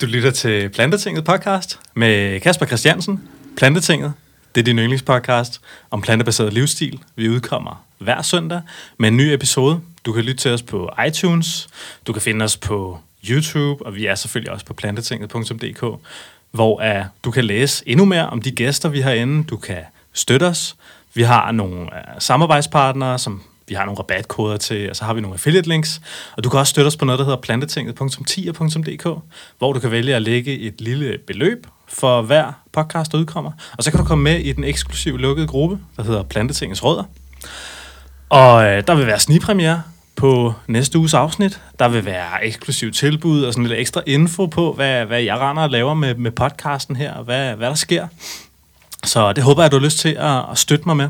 Du lytter til Plantetinget podcast med Kasper Christiansen. Plantetinget, det er din yndlingspodcast om plantebaseret livsstil. Vi udkommer hver søndag med en ny episode. Du kan lytte til os på iTunes, du kan finde os på YouTube, og vi er selvfølgelig også på plantetinget.dk, hvor uh, du kan læse endnu mere om de gæster, vi har inde. Du kan støtte os. Vi har nogle uh, samarbejdspartnere, som vi har nogle rabatkoder til, og så har vi nogle affiliate links. Og du kan også støtte os på noget, der hedder plantetinget.10.dk, hvor du kan vælge at lægge et lille beløb for hver podcast, der udkommer. Og så kan du komme med i den eksklusive lukkede gruppe, der hedder Plantetingets Rødder. Og øh, der vil være snigpremiere på næste uges afsnit. Der vil være eksklusiv tilbud og sådan lidt ekstra info på, hvad, hvad jeg render og laver med, med podcasten her, og hvad, hvad der sker. Så det håber jeg, du har lyst til at, at støtte mig med.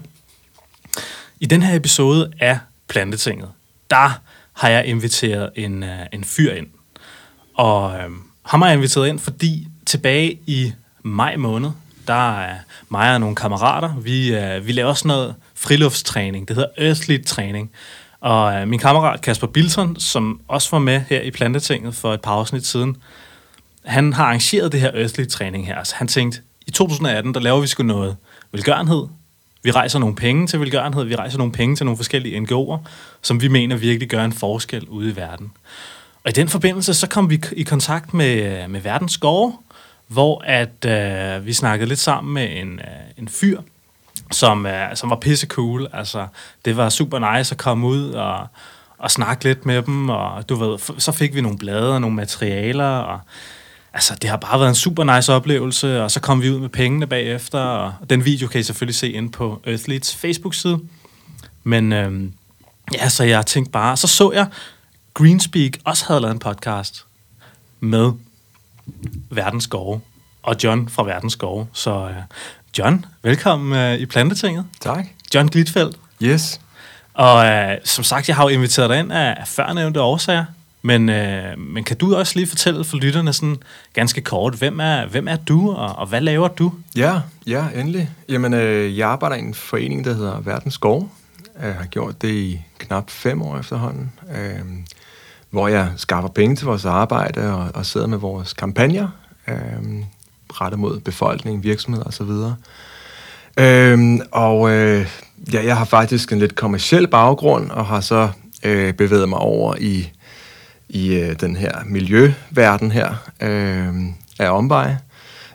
I den her episode af Plantetinget, der har jeg inviteret en, øh, en fyr ind. Og uh, ham har jeg inviteret ind, fordi tilbage i maj måned, der er mig og nogle kammerater, vi, øh, vi laver sådan noget friluftstræning. Det hedder Earthly Træning. Og øh, min kammerat Kasper Bilton, som også var med her i Plantetinget for et par afsnit siden, han har arrangeret det her Earthly Træning her. Altså, han tænkte, i 2018, der laver vi sgu noget velgørenhed, vi rejser nogle penge til velgørenhed, vi rejser nogle penge til nogle forskellige NGO'er, som vi mener virkelig gør en forskel ude i verden. Og i den forbindelse, så kom vi i kontakt med, med Verdens Skove, hvor at øh, vi snakkede lidt sammen med en, øh, en fyr, som, øh, som var pisse cool. Altså, det var super nice at komme ud og, og snakke lidt med dem, og du ved, så fik vi nogle blade og nogle materialer, og altså, det har bare været en super nice oplevelse, og så kom vi ud med pengene bagefter, og den video kan I selvfølgelig se ind på Earthleads Facebook-side. Men øhm, ja, så jeg tænkte bare, så så jeg, Greenspeak også havde lavet en podcast med Verdens Skove, og John fra Verdens Skove. Så øh, John, velkommen øh, i Plantetinget. Tak. John Glitfeldt. Yes. Og øh, som sagt, jeg har jo inviteret dig ind af, af førnævnte årsager. Men, øh, men kan du også lige fortælle for lytterne sådan ganske kort, hvem er, hvem er du, og, og hvad laver du? Ja, ja, endelig. Jamen, øh, jeg arbejder i en forening, der hedder Verdens Skov. Jeg har gjort det i knap fem år efterhånden, øh, hvor jeg skaffer penge til vores arbejde og, og sidder med vores kampagner, øh, rettet mod befolkning, virksomheder osv. Øh, og øh, ja, jeg har faktisk en lidt kommersiel baggrund, og har så øh, bevæget mig over i i øh, den her miljøverden her øh, af omveje,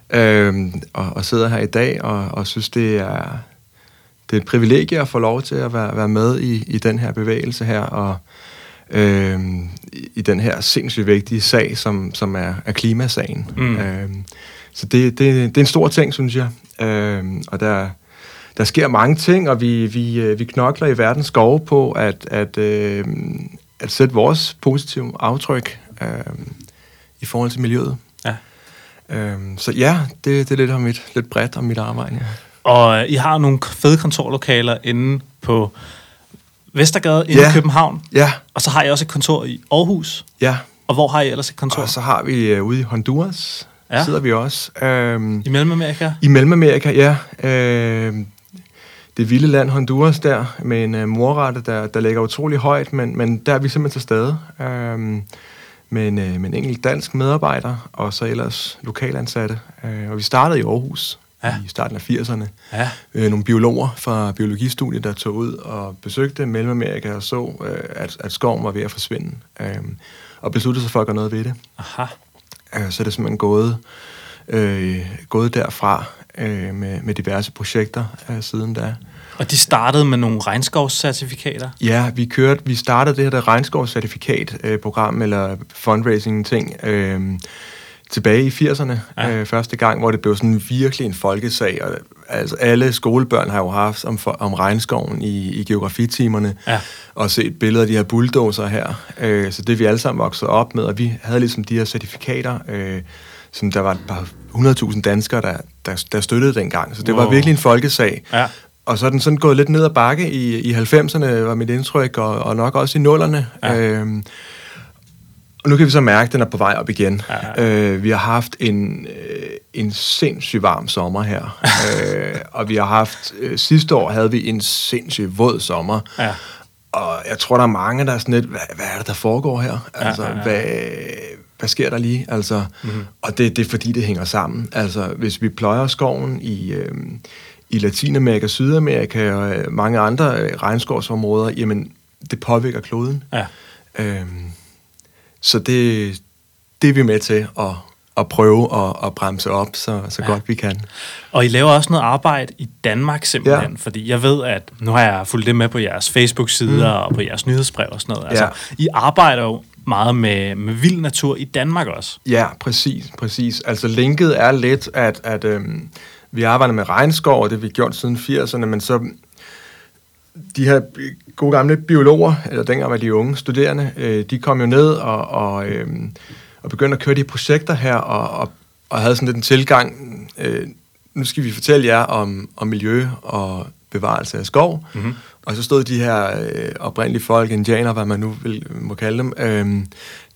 øh, og, og sidder her i dag og, og synes, det er, det er et privilegie at få lov til at være, være med i, i den her bevægelse her, og øh, i den her sindssygt vigtige sag, som, som er, er klimasagen. Mm. Øh, så det, det, det er en stor ting, synes jeg. Øh, og der, der sker mange ting, og vi, vi, øh, vi knokler i verdens skove på at, at, øh, at sætte vores positive aftryk øh, i forhold til miljøet. Ja. Øh, så ja, det, det er lidt, om mit, lidt bredt om mit arbejde. Ja. Og øh, I har nogle fede kontorlokaler inde på Vestergade inde Ja. i København. Ja, Og så har I også et kontor i Aarhus. ja. Og hvor har I ellers et kontor? Og så har vi øh, ude i Honduras, Ja. sidder vi også. Øh, I Mellemamerika? I Mellemamerika, ja. Øh, det vilde land Honduras der, med en øh, morrette, der, der ligger utrolig højt, men, men der er vi simpelthen til stede. Øh, med, en, øh, med en enkelt dansk medarbejder, og så ellers lokalansatte. Øh, og vi startede i Aarhus Ja. i starten af 80'erne. Ja. Øh, nogle biologer fra biologistudiet, der tog ud og besøgte Mellemamerika og så, øh, at, at skoven var ved at forsvinde. Øh, og besluttede sig for at gøre noget ved det. Aha. Øh, så er det simpelthen gået, øh, gået derfra øh, med, med diverse projekter øh, siden da. Og de startede med nogle regnskovscertifikater. Ja, vi kørte, vi startede det her der regnskovscertifikat-program, eller fundraising-ting, øh, tilbage i 80'erne, Ja. øh, første gang, hvor det blev sådan virkelig en folkesag. Og, altså, alle skolebørn har jo haft om, for, om regnskoven i, i geografitimerne, Ja. og set billeder af de her bulldozer her. Øh, så det vi alle sammen vokset op med, og vi havde ligesom de her certifikater, øh, som der var bare 100.000 danskere, der, der, der støttede dengang. Så det wow. Var virkelig en folkesag. Ja. Og så er den sådan gået lidt ned ad bakke i, i 90'erne, var mit indtryk, og, og nok også i nullerne. Ja. Ja. Øhm, og nu kan vi så mærke, at den er på vej op igen. Ja, ja. Øh, vi har haft en, øh, en sindssygt varm sommer her. øh, og vi har haft, øh, sidste år havde vi en sindssygt våd sommer. Ja. Og jeg tror, der er mange, der er sådan lidt, hvad, hvad er det, der foregår her? Ja, Altså, ja, ja. Hvad, hvad sker der lige? Altså, mm-hmm. Og det, det er fordi, det hænger sammen. Altså, hvis vi pløjer skoven i, øh, i Latinamerika, Sydamerika og øh, mange andre øh, regnskovsområder, jamen, det påvirker kloden. Ja. Øhm, så det, det er vi med til at, at prøve at, at bremse op, så, så ja. godt vi kan. Og I laver også noget arbejde i Danmark simpelthen, ja. fordi jeg ved, at nu har jeg fulgt det med på jeres Facebook-sider mm. og på jeres nyhedsbrev og sådan noget. Altså, ja. I arbejder jo meget med, med vild natur i Danmark også. Ja, præcis, præcis. Altså linket er lidt, at, at øhm, vi arbejder med regnskov, og det har vi gjort siden 80'erne, men så de her gode gamle biologer, eller dengang var de unge studerende, øh, de kom jo ned og, og, øh, og begyndte at køre de projekter her, og, og, og havde sådan lidt en tilgang, øh, nu skal vi fortælle jer om, om miljø og bevarelse af skov. Mm-hmm. Og så stod de her øh, oprindelige folk, indianer, hvad man nu vil, må kalde dem, øh,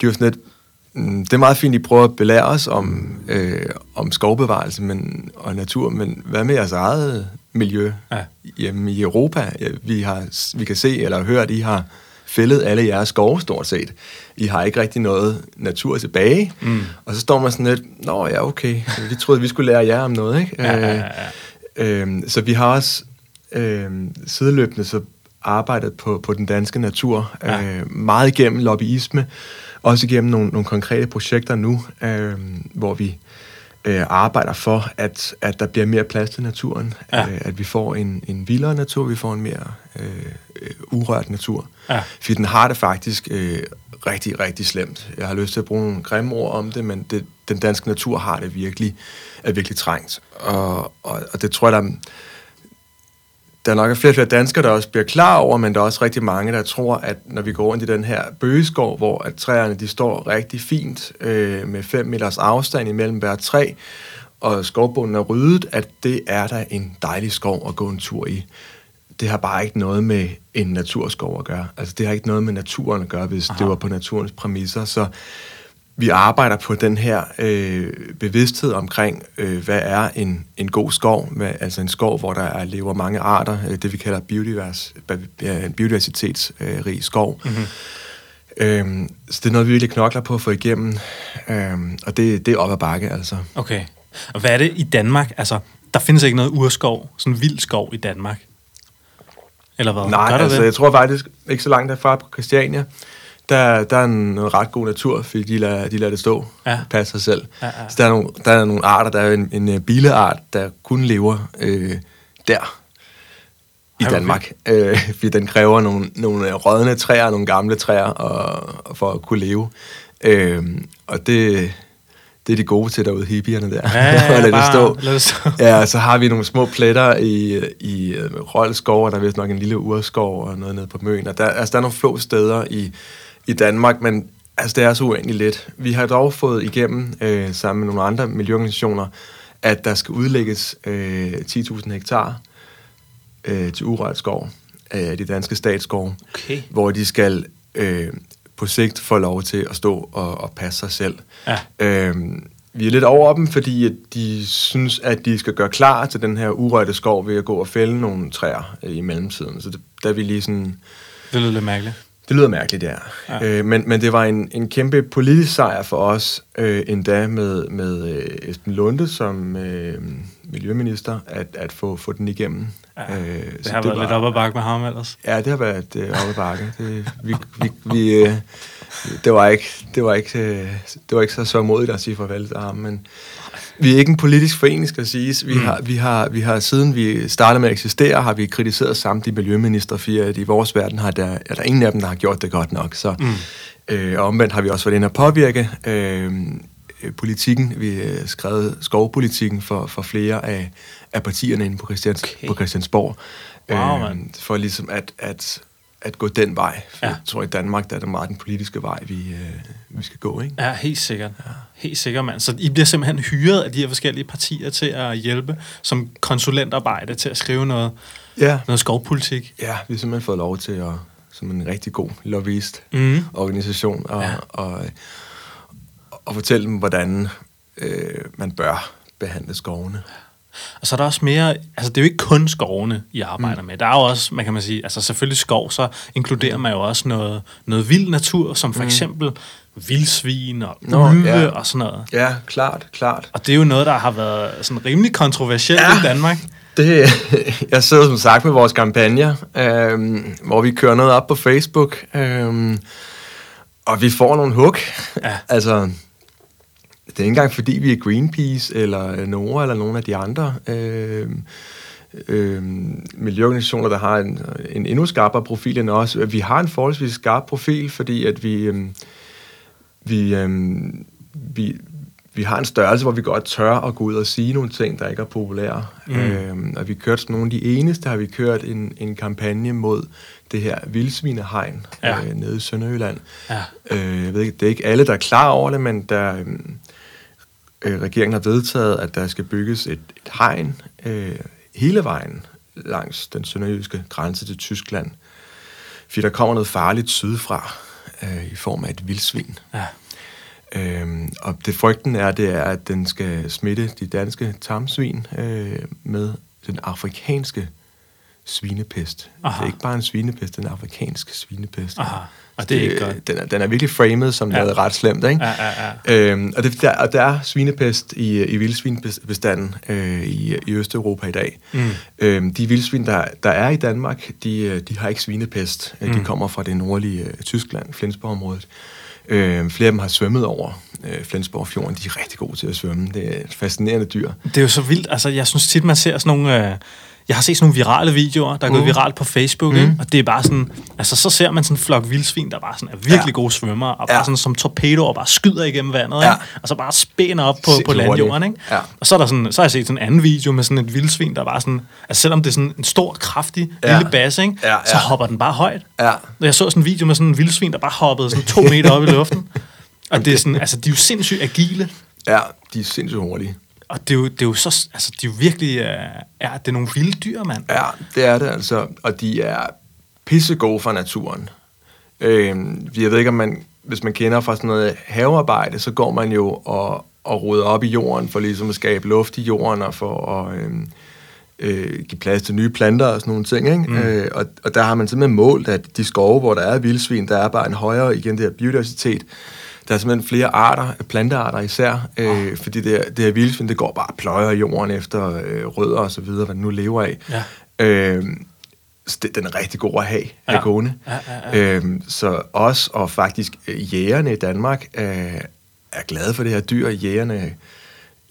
de var sådan lidt, mm, det er meget fint, I prøver at belære os om, øh, om skovbevarelse men, og natur, men hvad med jeres eget miljø ja. hjemme i Europa? Ja, vi, har, vi kan se eller høre, at I har fældet alle jeres skove stort set. I har ikke rigtig noget natur tilbage. Mm. Og så står man sådan lidt, nå ja, okay, vi troede, vi skulle lære jer om noget, ikke? Ja, ja, ja. Øh, øh, så vi har også øh, sideløbende så arbejdet på, på den danske natur, ja. øh, meget igennem lobbyisme, også igennem nogle, nogle konkrete projekter nu, øh, hvor vi øh, arbejder for, at, at der bliver mere plads til naturen, ja. øh, at vi får en, en vildere natur, vi får en mere øh, urørt natur. Ja. Fordi den har det faktisk øh, rigtig, rigtig slemt. Jeg har lyst til at bruge nogle grimme ord om det, men det, den danske natur har det virkelig, er virkelig trængt. Og, og, og det tror jeg, der der nok er flere og flere danskere, der også bliver klar over, men der er også rigtig mange, der tror, at når vi går rundt i den her bøgeskov, hvor at træerne de står rigtig fint øh, med 5 meters afstand imellem hver træ, og skovbunden er ryddet, at det er da en dejlig skov at gå en tur i. Det har bare ikke noget med en naturskov at gøre. Altså, det har ikke noget med naturen at gøre, hvis Aha. det var på naturens præmisser. Så vi arbejder på den her øh, bevidsthed omkring, øh, hvad er en, en god skov, med, altså en skov, hvor der er, lever mange arter, øh, det vi kalder biodivers, en biodiversitetsrig øh, skov. Mm-hmm. Øhm, så det er noget, vi virkelig knokler på at få igennem, øhm, og det, det er op ad bakke, altså. Okay. Og hvad er det i Danmark? Altså, der findes ikke noget urskov, sådan vild skov i Danmark? Eller hvad? Nej, altså, det? jeg tror faktisk ikke så langt derfra på Christiania, der, der er en ret god natur, fordi de lader, de lader det stå, ja. passe sig selv. Ja, ja. Så der er, nogle, der er nogle arter, der er en, en øh, bileart, der kun lever øh, der i okay. Danmark, øh, fordi den kræver nogle, nogle øh, rådne træer, nogle gamle træer, og, for at kunne leve. Øh, og det, det er de gode til derude, hippierne der. Ja, ja, ja, lad, det stå. lad det stå. ja, så har vi nogle små pletter i, i Røldskov, og der er vist nok en lille urskov og noget nede på Møn. Og der, altså, der er nogle få steder i, i Danmark, men altså, det er så uendelig let. Vi har dog fået igennem, øh, sammen med nogle andre miljøorganisationer, at der skal udlægges øh, 10.000 hektar øh, til urørt skov af de danske statsskove, okay. hvor de skal øh, på sigt få lov til at stå og, og passe sig selv. Ja. Øh, vi er lidt over dem, fordi at de synes, at de skal gøre klar til den her urørte skov ved at gå og fælde nogle træer øh, i mellemtiden. Så det, der er vi lige sådan... Det lyder lidt mærkeligt. Det lyder mærkeligt, ja. ja. Øh, men, men det var en, en kæmpe politisk sejr for os, øh, endda med, med øh, Esben Lunde som øh, miljøminister, at, at få, få den igennem. Ja, øh, det har det været var, lidt op ad bakke med ham ellers. Ja, det har været øh, op ad bakke. Det, vi, vi, vi, øh, det, var ikke, det, var ikke, øh, det var ikke så, så modigt at sige farvel til ham, men vi er ikke en politisk forening, skal siges. Vi, mm. har, vi, har, vi har, siden vi startede med at eksistere, har vi kritiseret samtlige miljøminister, for at i vores verden har der, er der ingen af dem, der har gjort det godt nok. Så, mm. øh, og omvendt har vi også været inde at påvirke øh, politikken. Vi har skrevet skovpolitikken for, for flere af, af partierne inde på, Christians, okay. på Christiansborg. Wow, øh, for ligesom at, at at gå den vej. For ja. jeg tror, i Danmark der er det meget den politiske vej, vi, øh, vi skal gå. Ikke? Ja, helt sikkert. Ja. Helt sikkert, mand. Så I bliver simpelthen hyret af de her forskellige partier til at hjælpe som konsulentarbejde til at skrive noget, ja. noget skovpolitik? Ja, vi har simpelthen fået lov til at som en rigtig god lobbyist mm. organisation og, ja. og, og, og fortælle dem, hvordan øh, man bør behandle skovene. Og så er der også mere, altså det er jo ikke kun skovene, I arbejder mm. med. Der er jo også, man kan man sige, altså selvfølgelig skov, så inkluderer man jo også noget, noget vild natur, som for mm. eksempel vildsvin og Nå, ulve ja. og sådan noget. Ja, klart, klart. Og det er jo noget, der har været sådan rimelig kontroversielt ja. i Danmark. Det, jeg sidder som sagt med vores kampagne, øhm, hvor vi kører noget op på Facebook, øhm, og vi får nogle hug. Ja. Altså, det er ikke engang fordi, vi er Greenpeace eller Nora eller nogle af de andre øhm, øhm, miljøorganisationer, der har en, en endnu skarpere profil end os. Vi har en forholdsvis skarp profil, fordi at vi, øhm, vi, øhm, vi, vi har en størrelse, hvor vi godt tør at gå ud og sige nogle ting, der ikke er populære. Mm. Øhm, og vi kørte nogle af de eneste, har vi kørt en, en kampagne mod det her vildsvinehegn Ja. øh, nede i Sønderjylland. Ja. Øh, jeg ved ikke, det er ikke alle, der er klar over det, men der, øhm, øh, regeringen har vedtaget, at der skal bygges et, et hegn øh, hele vejen langs den sønderjyske grænse til Tyskland. Fordi der kommer noget farligt sydfra øh, i form af et vildsvin. Ja. Øhm, og det frygten er, det er, at den skal smitte de danske tamsvin øh, med den afrikanske svinepest. Aha. Det er ikke bare en svinepest, det er en afrikansk svinepest. Aha. Og det er ikke godt. Den er, den er virkelig framet som Ja. noget ret slemt, ikke? Ja, ja, ja. Øhm, og, det, der, og der er svinepest i, i vildsvinbestanden øh, i, i Østeuropa i dag. Mm. Øhm, de vildsvin, der, der er i Danmark, de, øh, de har ikke svinepest. Mm. De Mm. kommer fra det nordlige øh, Tyskland, Flensborg-området. Øh, flere af dem har svømmet over øh, Flensborg-fjorden. De er rigtig gode til at svømme. Det er et fascinerende dyr. Det er jo så vildt. Altså, jeg synes tit, man ser sådan nogle... Øh, jeg har set sådan nogle virale videoer, der er gået Mm. viralt på Facebook, mm. ikke? og det er bare sådan... Altså, så ser man sådan en flok vildsvin, der bare sådan er virkelig Ja. gode svømmere, og bare Ja. sådan som torpedoer bare skyder igennem vandet, Ja. ikke? og så bare spænder op på, på landjorden. Ikke? Ja. Og så, er der sådan, så har jeg set sådan en anden video med sådan et vildsvin, der bare sådan... Altså, selvom det er sådan en stor, kraftig Ja. lille basse, ikke? Ja, så ja. hopper den bare højt. Ja. Og Jeg så sådan en video med sådan en vildsvin, der bare hoppede sådan to meter op i luften. Og det er sådan, altså, de er jo sindssygt agile. Ja, de er sindssygt hurtige. Og det er jo, det er jo så, altså, de er jo virkelig, uh, ja, det er nogle vilde dyr, mand. Ja, det er det altså. Og de er pissegode for naturen. Øhm, jeg ved ikke, om man, hvis man kender fra sådan noget havearbejde, så går man jo og, og roder op i jorden for ligesom at skabe luft i jorden og for at øhm, øh, give plads til nye planter og sådan nogle ting. Ikke? Mm. Øh, og, og der har man simpelthen målt, at de skove, hvor der er vildsvin, der er bare en højere, igen det her biodiversitet. Der er simpelthen flere arter, plantearter især, øh, fordi det, det her vildsvin, det går bare og pløjer jorden efter øh, rødder og så videre, hvad den nu lever af. Ja. Øh, det, den er rigtig god at have, Ja. ja. gående. Ja, ja, ja. Øhm, så os og faktisk øh, jægerne i Danmark øh, er glade for det her dyr. Jægerne,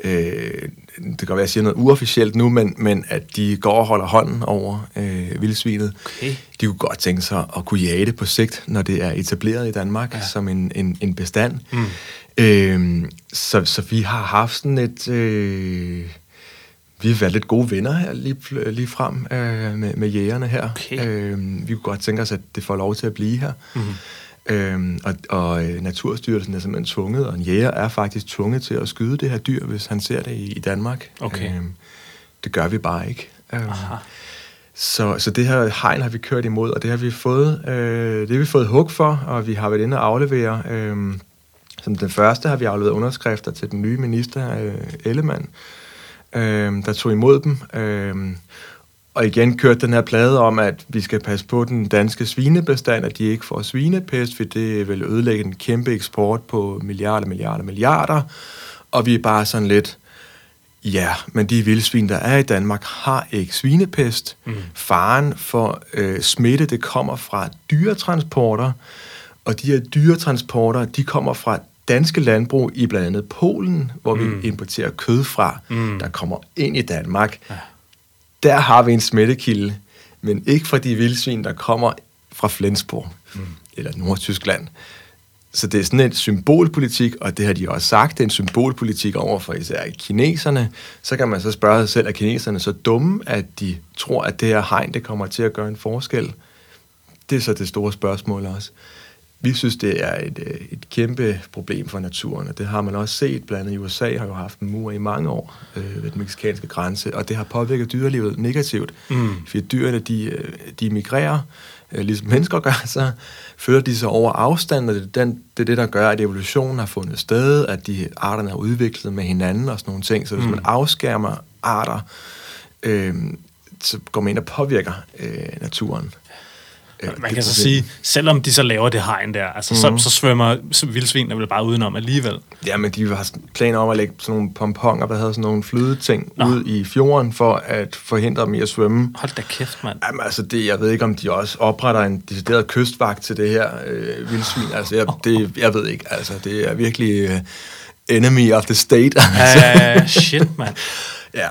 øh, det kan være, at jeg siger noget uofficielt nu, men, men at de går og holder hånden over øh, vildsvinet. Okay. De kunne godt tænke sig at kunne jage det på sigt, når det er etableret i Danmark ja. som en, en, en bestand. Mm. Øhm, så, så vi har haft sådan et... Øh, vi har været lidt gode venner her lige, lige frem øh, med, med jægerne her. Okay. Øhm, vi kunne godt tænke os, at det får lov til at blive her. Mhm. Øhm, og og øh, Naturstyrelsen er simpelthen tvunget, og en jæger er faktisk tvunget til at skyde det her dyr, hvis han ser det i, i Danmark. Okay. Øhm, det gør vi bare ikke. Øhm, Aha. så, så det her hegn har vi kørt imod, og det har vi fået, øh, det har vi fået hug for, og vi har været inde og aflevere. Øh, som den første har vi afleveret underskrifter til den nye minister, øh, Ellemann, øh, der tog imod dem. Øh, og igen kørte den her plade om, at vi skal passe på den danske svinebestand, at de ikke får svinepest, for det vil ødelægge en kæmpe eksport på milliarder, milliarder, milliarder. Og vi er bare sådan lidt, ja, men de vildsvin, der er i Danmark, har ikke svinepest. Mm. Faren for øh, smitte, det kommer fra dyretransporter, og de her dyretransporter, de kommer fra danske landbrug i blandt andet Polen, hvor mm. vi importerer kød fra, mm. der kommer ind i Danmark. Ja. Der har vi en smittekilde, men ikke fra de vildsvin, der kommer fra Flensborg mm. eller Nordtyskland. Så det er sådan en symbolpolitik, og det har de også sagt, det er en symbolpolitik over for især kineserne. Så kan man så spørge sig selv, er kineserne så dumme, at de tror, at det her hegn, det kommer til at gøre en forskel? Det er så det store spørgsmål også. Vi synes, det er et, øh, et kæmpe problem for naturen, og det har man også set. Blandt andet i USA har jo haft en mur i mange år øh, ved den mexikanske grænse, og det har påvirket dyrelivet negativt. Mm. Fordi dyrene, de, øh, de migrerer, øh, ligesom mennesker gør, så føler de sig over afstand, og det er, den, det er det, der gør, at evolutionen har fundet sted, at de arterne er udviklet med hinanden og sådan nogle ting. Så hvis mm. man afskærmer arter, øh, så går man ind og påvirker øh, naturen. Øh, Man kan så sige, selvom de så laver det hegn der, altså mm-hmm. så, så svømmer vildsvinene vel bare udenom alligevel. Ja, men de har planer om at lægge sådan nogle pomponger, der havde sådan nogle flydeting Nå. ud i fjorden, for at forhindre dem i at svømme. Hold da kæft, mand. Jamen, altså, det, jeg ved ikke, om de også opretter en decideret kystvagt til det her øh, vildsvin. Altså, jeg, det, jeg ved ikke. Altså, det er virkelig øh, enemy of the state. Uh, shit, mand. Ja.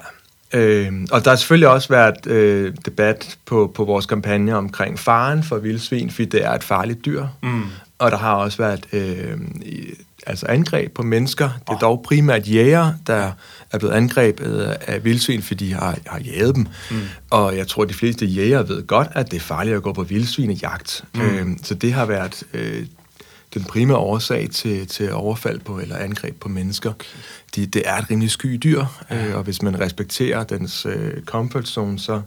Øh, og der har selvfølgelig også været øh, debat på, på vores kampagne omkring faren for vildsvin, fordi det er et farligt dyr. Mm. Og der har også været øh, altså angreb på mennesker. Det er dog primært jæger, der er blevet angrebet af vildsvin, fordi de har, har jaget dem. Mm. Og jeg tror, at de fleste jæger ved godt, at det er farligt at gå på vildsvinejagt. Mm. Øh, så det har været øh, den primære årsag til, til overfald på eller angreb på mennesker. De, det er et rimelig sky dyr, øh, og hvis man respekterer dens øh, comfort zone, så,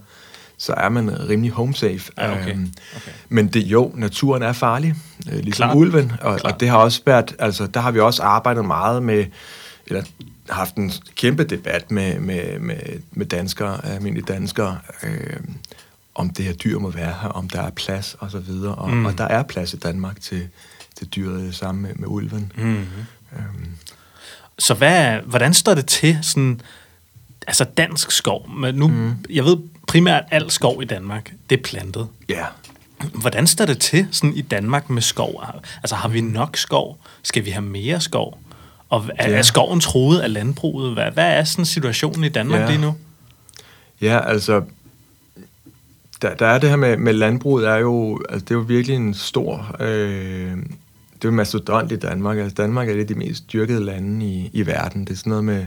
så er man rimelig home safe. Ja, okay. Øhm, Okay. Men det, jo, naturen er farlig, øh, ligesom Klart. Ulven, og, Klart. og det har også været, altså der har vi også arbejdet meget med, eller haft en kæmpe debat med, med, med, med danskere, almindelige danskere, øh, om det her dyr må være her, om der er plads og så videre, og, mm. og der er plads i Danmark til, til dyret sammen med, med ulven. Mm. Øhm, Så hvad, hvordan står det til sådan, altså dansk skov? Men nu, mm. Jeg ved primært, al skov i Danmark, det er plantet. ja, Hvordan står det til sådan i Danmark med skov? Altså har vi nok skov? Skal vi have mere skov? Og er, Ja. er skoven troet af landbruget? Hvad, hvad er sådan situationen i Danmark Ja. lige nu? Ja, altså, der, der er det her med, med landbruget, er jo, altså, det er jo virkelig en stor, øh, det er mastodont i Danmark. Altså, Danmark er et af de mest dyrkede lande i, i verden. Det er sådan noget med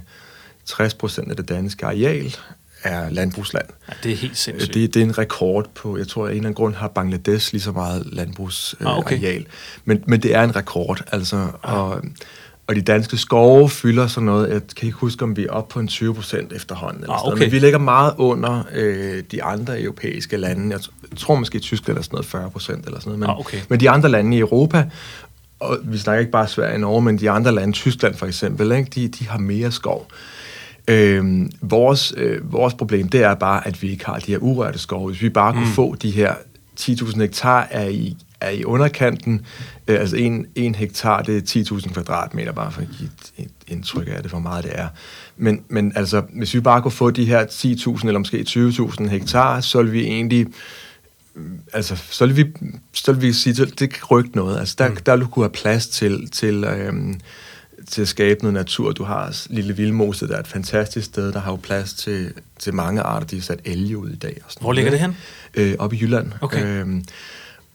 60 procent af det danske areal er landbrugsland. Ja, det er helt sindssygt. Det, det er en rekord på, jeg tror, af en eller anden grund har Bangladesh lige så meget landbrugsareal. Ah, okay. areal. men, men det er en rekord, altså. Og, og de danske skove fylder sådan noget, jeg kan ikke huske, om vi er oppe på en 20 procent efterhånden. Eller Ah, sådan noget, okay. Men vi ligger meget under øh, de andre europæiske lande. Jeg t- tror måske, Tyskland er sådan noget 40 procent eller sådan noget. Men, Ah, okay. men de andre lande i Europa, og vi snakker ikke bare Sverige og Norge, men de andre lande, Tyskland for eksempel, ikke, de, de har mere skov. Øhm, vores, øh, vores problem, det er bare, at vi ikke har de her urørte skove. Hvis vi bare kunne Mm. få de her 10.000 hektar er i, er i underkanten. Øh, altså en, en hektar, det er 10.000 kvadratmeter, bare for at give et, et indtryk af det, hvor meget det er. Men, men altså, hvis vi bare kunne få de her 10.000 eller måske 20.000 hektar, så ville vi egentlig altså, så vil vi, så vil vi sige, at det kan rykke noget. Altså, der, mm. der vil du kunne have plads til, til, øhm, til at skabe noget natur. Du har Lille Vildmose, der er et fantastisk sted, der har jo plads til, til mange arter. De har sat elge ud i dag. Og sådan Hvor ligger det hen? Øh, oppe i Jylland. Okay. Øhm,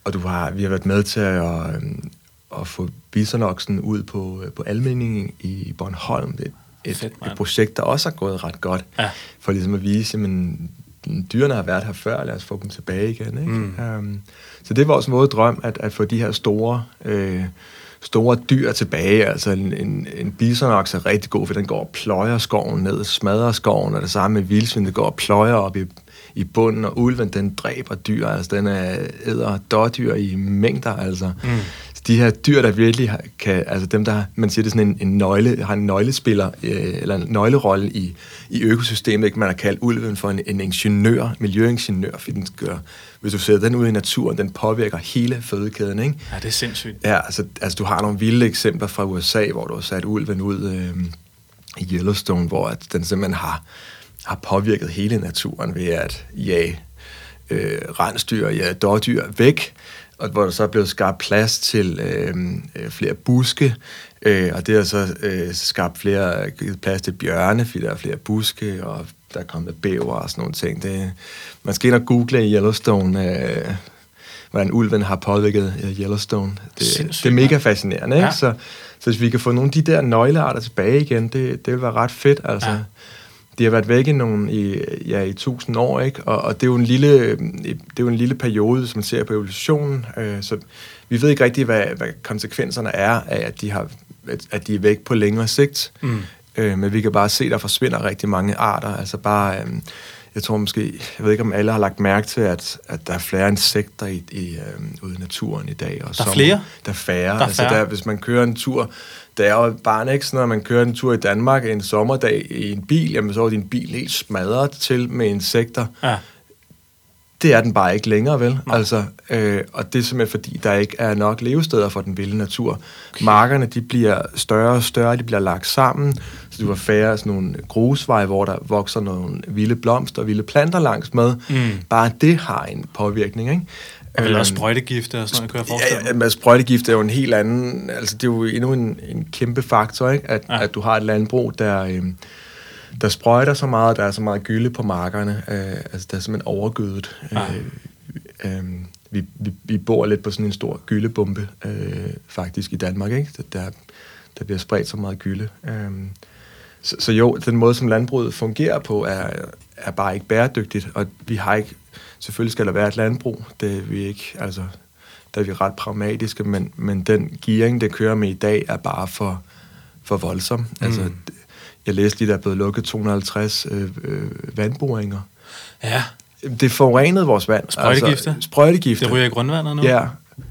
og du har, vi har været med til at, øhm, at få bisonoksen ud på, øh, på Almindingen i Bornholm. Det er et, Fedt, et, projekt, der også har gået ret godt. Ja. For ligesom at vise, at dyrene har været her før, lad os få dem tilbage igen. Ikke? Mm. Um, så det var også vores drøm, at, at få de her store, øh, store dyr tilbage. Altså en, en, en bisonoks er rigtig god, for den går og pløjer skoven ned, smadrer skoven, og det samme med vildsvin, det går og pløjer op i, i bunden, og ulven, den dræber dyr, altså den er æder dårdyr i mængder, altså. Mm. De her dyr, der virkelig kan, altså dem, der, man siger det sådan en, en nøgle, har en nøglespiller, øh, eller en nøglerolle i, i økosystemet, ikke? man har kaldt ulven for en, en ingeniør, miljøingeniør, fordi den gør, hvis du sætter den ud i naturen, den påvirker hele fødekæden, ikke? Ja, det er sindssygt. Ja, altså, altså du har nogle vilde eksempler fra USA, hvor du har sat ulven ud øh, i Yellowstone, hvor at den simpelthen har, har påvirket hele naturen ved at jage øh, rensdyr, ja, dårdyr væk, og hvor der så er blevet skabt plads til øh, øh, flere buske, øh, og det har så øh, skabt flere, givet plads til bjørne, fordi der er flere buske, og der er kommet bæver og sådan nogle ting. Det, man skal ind og google i Yellowstone, øh, hvordan ulven har påvirket øh, Yellowstone. Det, Sindssygt, det er mega fascinerende, ikke? Ja. Så, så hvis vi kan få nogle af de der nøglearter tilbage igen, det, det vil være ret fedt, altså. Ja. De har været væk i nogle i, ja, i tusind år, ikke? Og, og det er jo en lille øh, det er jo en lille periode, hvis man ser på evolutionen. Øh, så vi ved ikke rigtig, hvad, hvad konsekvenserne er af, at de har at, at de er væk på længere sigt. Mm. Øh, men vi kan bare se, at der forsvinder rigtig mange arter. Altså bare, øh, jeg tror måske, jeg ved ikke, om alle har lagt mærke til, at, at der er flere insekter i, i, øh, ude i naturen i dag. Og Der er flere? Der er færre. Der er altså, færre. Der, hvis man kører en tur, der er jo bare ikke sådan, når man kører en tur i Danmark en sommerdag i en bil, jamen så er din bil helt smadret til med insekter. Ja. Det er den bare ikke længere, vel? Altså, øh, og det er simpelthen fordi, der ikke er nok levesteder for den vilde natur. Okay. Markerne, de bliver større og større, de bliver lagt sammen, så du har færre sådan nogle grusveje, hvor der vokser nogle vilde blomster og vilde planter langs med. Mm. Bare det har en påvirkning, ikke? Og vel også sprøjtegifte og sådan noget, kan jeg forestille Ja, ja, men sprøjtegifte er jo en helt anden... Altså, det er jo endnu en, en kæmpe faktor, ikke? At, Ja. at du har et landbrug, der, øhm, der sprøjter så meget, der er så meget gylde på markerne. Øh, altså, der er simpelthen overgødet. Øh, øh, vi, vi, vi bor lidt på sådan en stor gyldebombe, øh, faktisk, i Danmark, ikke? Der, der, bliver spredt så meget gylde. Øh, så, så jo, den måde, som landbruget fungerer på, er, er bare ikke bæredygtigt, og vi har ikke... Selvfølgelig skal der være et landbrug, det er vi ikke... Altså, der er vi ret pragmatiske, men, men den gearing, det kører med i dag, er bare for, for voldsom. Mm. Altså, jeg læste lige, der er blevet lukket 250 øh, øh, vandboringer. Ja, Det forurenede vores vand. Sprøjtegifte? Altså, sprøjtegifte. det ryger i grundvandet nu. Ja,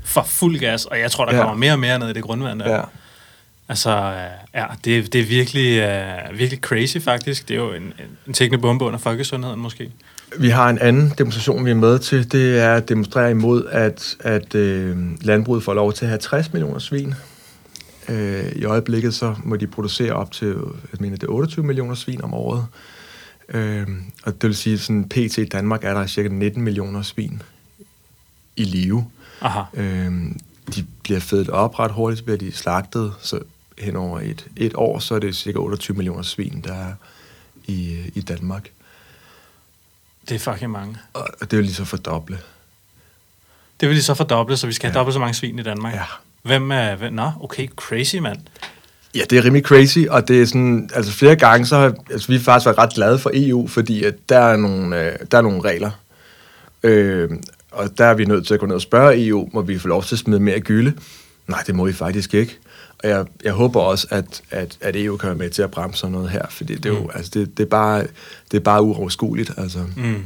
For fuld gas, og jeg tror, der Ja. kommer mere og mere ned i det grundvand der. ja. Altså, øh, ja, det, det er virkelig, uh, virkelig crazy faktisk. Det er jo en, en, en tækkende bombe under folkesundheden måske. Vi har en anden demonstration, vi er med til. Det er at demonstrere imod, at, at øh, landbruget får lov til at have 60 millioner svin. Øh, I øjeblikket så må de producere op til, jeg mener, det er 28 millioner svin om året. Øh, og det vil sige, sådan pt. i Danmark er der cirka 19 millioner svin i live. Aha. Øh, de bliver fedt op ret hurtigt, så bliver de slagtet, så hen over et, et år, så er det cirka 28 millioner svin, der er i, i Danmark. Det er fucking mange. Og det vil lige så fordoble. Det vil de så fordoble, så vi skal have Ja. dobbelt så mange svin i Danmark. Ja. Hvem er... Hvem, nå, okay, crazy, mand. Ja, det er rimelig crazy, og det er sådan, altså flere gange, så har altså, vi har faktisk været ret glade for EU, fordi at der, er nogle, øh, der er nogle regler. Øh, og der er vi nødt til at gå ned og spørge EU, må vi få lov til at smide mere gylde? Nej, det må vi faktisk ikke. Og jeg, jeg håber også, at, at, at EU kan være med til at bremse sådan noget her, fordi det er jo, Mm. altså, det, det, er bare, det er bare uoverskueligt. Altså. Mm.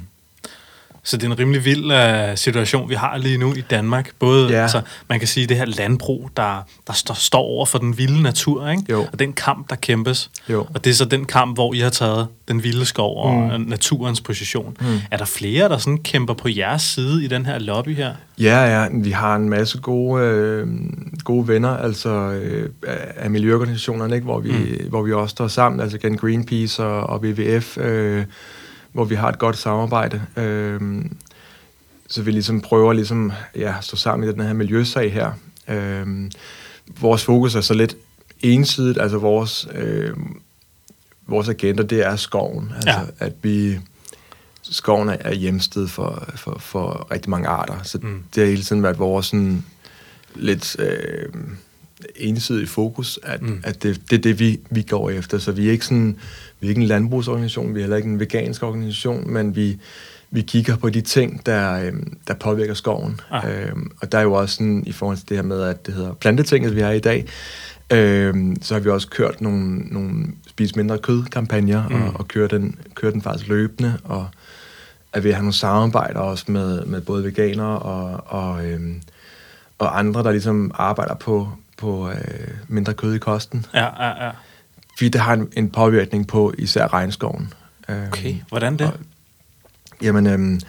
Så det er en rimelig vild uh, situation, vi har lige nu i Danmark. Både, Ja. altså, man kan sige, det her landbrug, der, der står, står over for den vilde natur, ikke? Jo. og den kamp, der kæmpes. Jo. Og det er så den kamp, hvor I har taget den vilde skov og Mm. mm. naturens position. Mm. Er der flere, der sådan kæmper på jeres side i den her lobby her? Ja, ja, vi har en masse gode, øh, gode venner, altså øh, af af miljøorganisationerne, ikke? Hvor, vi, mm. hvor vi også står sammen, altså igen Greenpeace og, og WWF, øh, hvor vi har et godt samarbejde. Øh, så vi ligesom prøver ligesom, ja, at stå sammen i den her miljøsag her. Øh, vores fokus er så lidt ensidigt, altså vores, øh, vores agenda, det er skoven. Altså, Ja. at vi skoven er- hjemsted for, for, for rigtig mange arter. Så mm. det har hele tiden været vores sådan, lidt øh, ensidige fokus, at, Mm. at det, det er det, vi, vi går efter. Så vi er ikke sådan, vi er ikke en landbrugsorganisation, vi er heller ikke en vegansk organisation, men vi, vi kigger på de ting, der, øh, der påvirker skoven. Ah. Øhm, og der er jo også sådan, i forhold til det her med, at det hedder plantetinget, vi har i dag, øhm, så har vi også kørt nogle, nogle spis mindre kød-kampagner, Mm. og, og kører, den, kører den faktisk løbende, og er ved at have nogle samarbejder også med, med både veganere og, og, øhm, og andre, der ligesom arbejder på, på øh, mindre kød i kosten. Ja, ja, ja. Fordi det har en, en påvirkning på især regnskoven. Øhm, Okay, hvordan det? og- Jamen, øhm,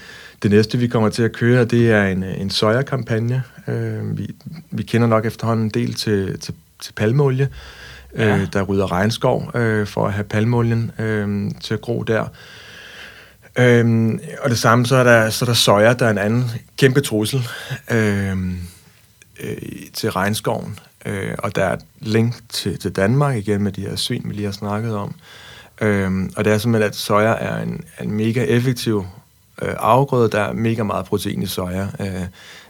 det næste, vi kommer til at køre, det er en, øh, en soja-kampagne. Øh, vi, vi kender nok efterhånden en del til, til, til palmeolie, Ja. øh, der rydder regnskov øh, for at have palmeolien øh, til at gro der. Øhm, og det samme, så er, der, så er der soja, der er en anden kæmpe trussel øh, øh, til regnskoven. Øh, og der er et link til, til Danmark igen med de her svin, vi lige har snakket om. Øhm, og det er simpelthen, at soja er en, en mega effektiv øh, afgrøde. Der er mega meget protein i soja. Øh,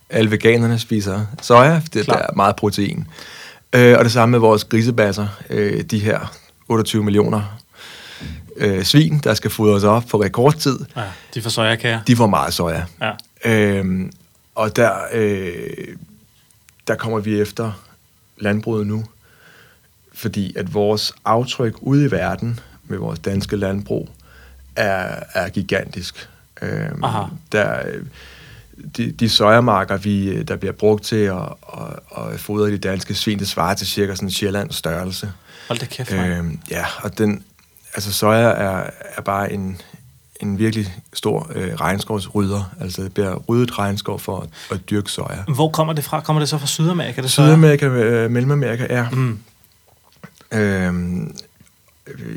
alle veganerne spiser soja, fordi der Klart. er meget protein. Øh, og det samme med vores grisebasser. Øh, de her 28 millioner øh, svin, der skal fodres op på rekordtid, Ja, de får sojakager. de får meget soja. Ja. Øhm, og der, øh, der kommer vi efter landbruget nu, fordi at vores aftryk ude i verden med vores danske landbrug er, er gigantisk. Øhm, Aha. der, øh, de, de sojamarker, vi, øh, der bliver brugt til at, at, at fodre de danske svin, det svarer til cirka sådan en Sjællands størrelse. Hold da kæft, mand. Øhm, ja, og den, altså soja er, er bare en, en virkelig stor øh, regnskovsrydder. Altså det bliver ryddet regnskov for at, at dyrke soja. Hvor kommer det fra? Kommer det så fra Sydamerika? Det Sydamerika, øh, Mellemamerika, ja. Mm. Øhm,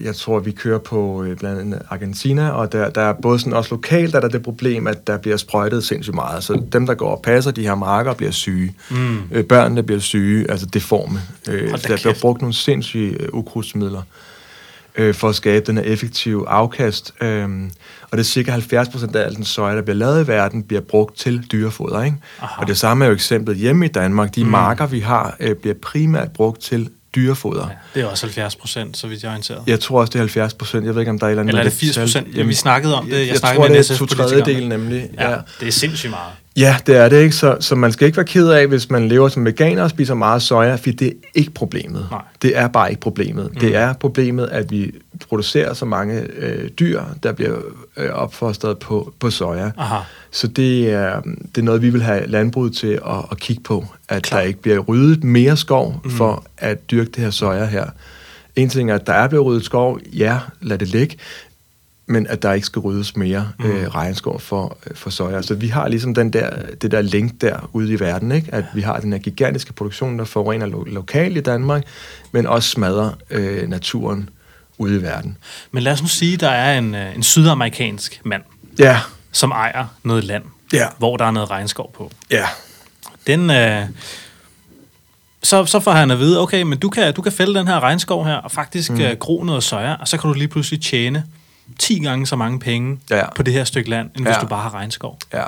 jeg tror, vi kører på øh, blandt andet Argentina, og der, der er både sådan også lokalt, der er der det problem, at der bliver sprøjtet sindssygt meget. Så dem, der går og passer de her marker, bliver syge. Mm. Øh, børnene bliver syge, altså deforme. Øh, der bliver brugt nogle sindssyge øh, ukrudtsmidler øh, for at skabe den her effektive afkast. Øh, og det er cirka 70 procent af al den soja, der bliver lavet i verden, bliver brugt til dyrefoder. Ikke? Og det samme er jo eksemplet hjemme i Danmark. De mm. marker, vi har, øh, bliver primært brugt til dyrefoder. Ja, det er også 70 procent, så vidt jeg er orienteret. Jeg tror også, det er 70 procent. Jeg ved ikke, om der er et eller andet... Eller er det 80 procent? Ja, vi snakkede om det. Jeg, jeg tror, det er to tredjedel nemlig. Ja, ja, det er sindssygt meget. Ja, det er det ikke. Så, så man skal ikke være ked af, hvis man lever som veganer og spiser meget soja, for det er ikke problemet. Nej. Det er bare ikke problemet. Mm. Det er problemet, at vi producerer så mange øh, dyr, der bliver øh, opfostret på, på soja. Aha. Så det er, det er noget, vi vil have landbruget til at, at kigge på. At Klar. der ikke bliver ryddet mere skov mm. for at dyrke det her soja her. En ting er, at der er blevet ryddet skov. Ja, lad det ligge men at der ikke skal ryddes mere mm. øh, regnskov for, øh, for soja. Så vi har ligesom den der, det der link der ude i verden, ikke? at vi har den her gigantiske produktion, der forurener lo- lokalt i Danmark, men også smadrer øh, naturen ude i verden. Men lad os nu sige, at der er en, øh, en sydamerikansk mand, ja. som ejer noget land, ja. hvor der er noget regnskov på. Ja. Den, øh, så, så får han at vide, okay, men du kan, du kan fælde den her regnskov her, og faktisk mm. øh, gro noget soja, og så kan du lige pludselig tjene 10 gange så mange penge ja. på det her stykke land, end ja. hvis du bare har regnskov. Ja.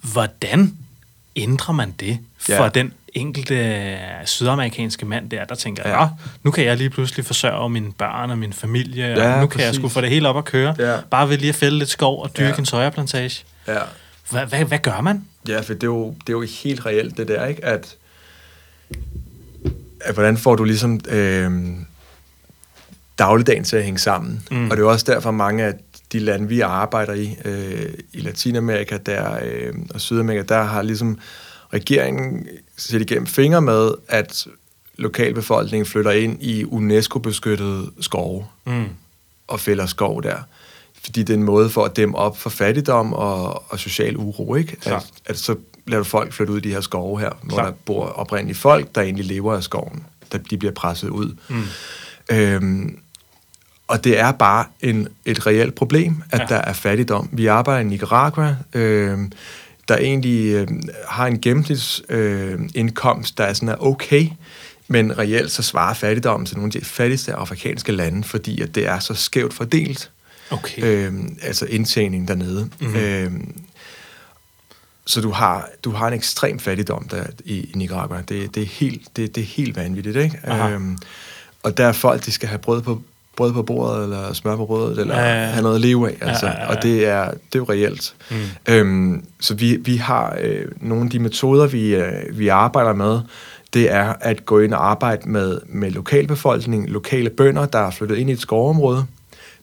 Hvordan ændrer man det for ja. den enkelte sydamerikanske mand der, der tænker, ja. ja, nu kan jeg lige pludselig forsørge mine børn og min familie, ja, og nu præcis. kan jeg sgu få det hele op at køre, ja. bare ved lige at fælde lidt skov og dyrke ja. en sojaplantage. Ja. Hvad, hvad, hvad gør man? Ja, for det er, jo, det er jo helt reelt det der, ikke? At, at hvordan får du ligesom... Øh, dagligdagen til at hænge sammen. Mm. Og det er også derfor mange af de lande, vi arbejder i, øh, i Latinamerika der, øh, og Sydamerika, der har ligesom regeringen set igennem fingre med, at lokalbefolkningen flytter ind i UNESCO-beskyttede skove mm. og fælder skov der. Fordi det er en måde for at dæmme op for fattigdom og, og social uro, ikke? At, at så lader du folk flytte ud i de her skove her, hvor Klar. der bor oprindelige folk, der egentlig lever af skoven. Der, de bliver presset ud. Mm. Øhm, og det er bare en, et reelt problem, at ja. der er fattigdom. Vi arbejder i Nicaragua, øh, der egentlig øh, har en gennemsnitsindkomst, øh, der er sådan er okay, men reelt så svarer fattigdommen til nogle af de fattigste afrikanske lande, fordi at det er så skævt fordelt. Okay. Øh, altså indtjening dernede. Mm-hmm. Øh, så du har, du har en ekstrem fattigdom der i, i Nicaragua. Det, det, er helt, det, det er helt vanvittigt, ikke? Øhm, og der er folk, de skal have brød på, brød på bordet, eller smør på brødet, eller ja, ja. have noget at leve af. Altså. Ja, ja, ja. Og det er, det er jo reelt. Mm. Øhm, så vi, vi har øh, nogle af de metoder, vi, øh, vi arbejder med, det er at gå ind og arbejde med, med lokalbefolkning, lokale bønder, der er flyttet ind i et skovområde,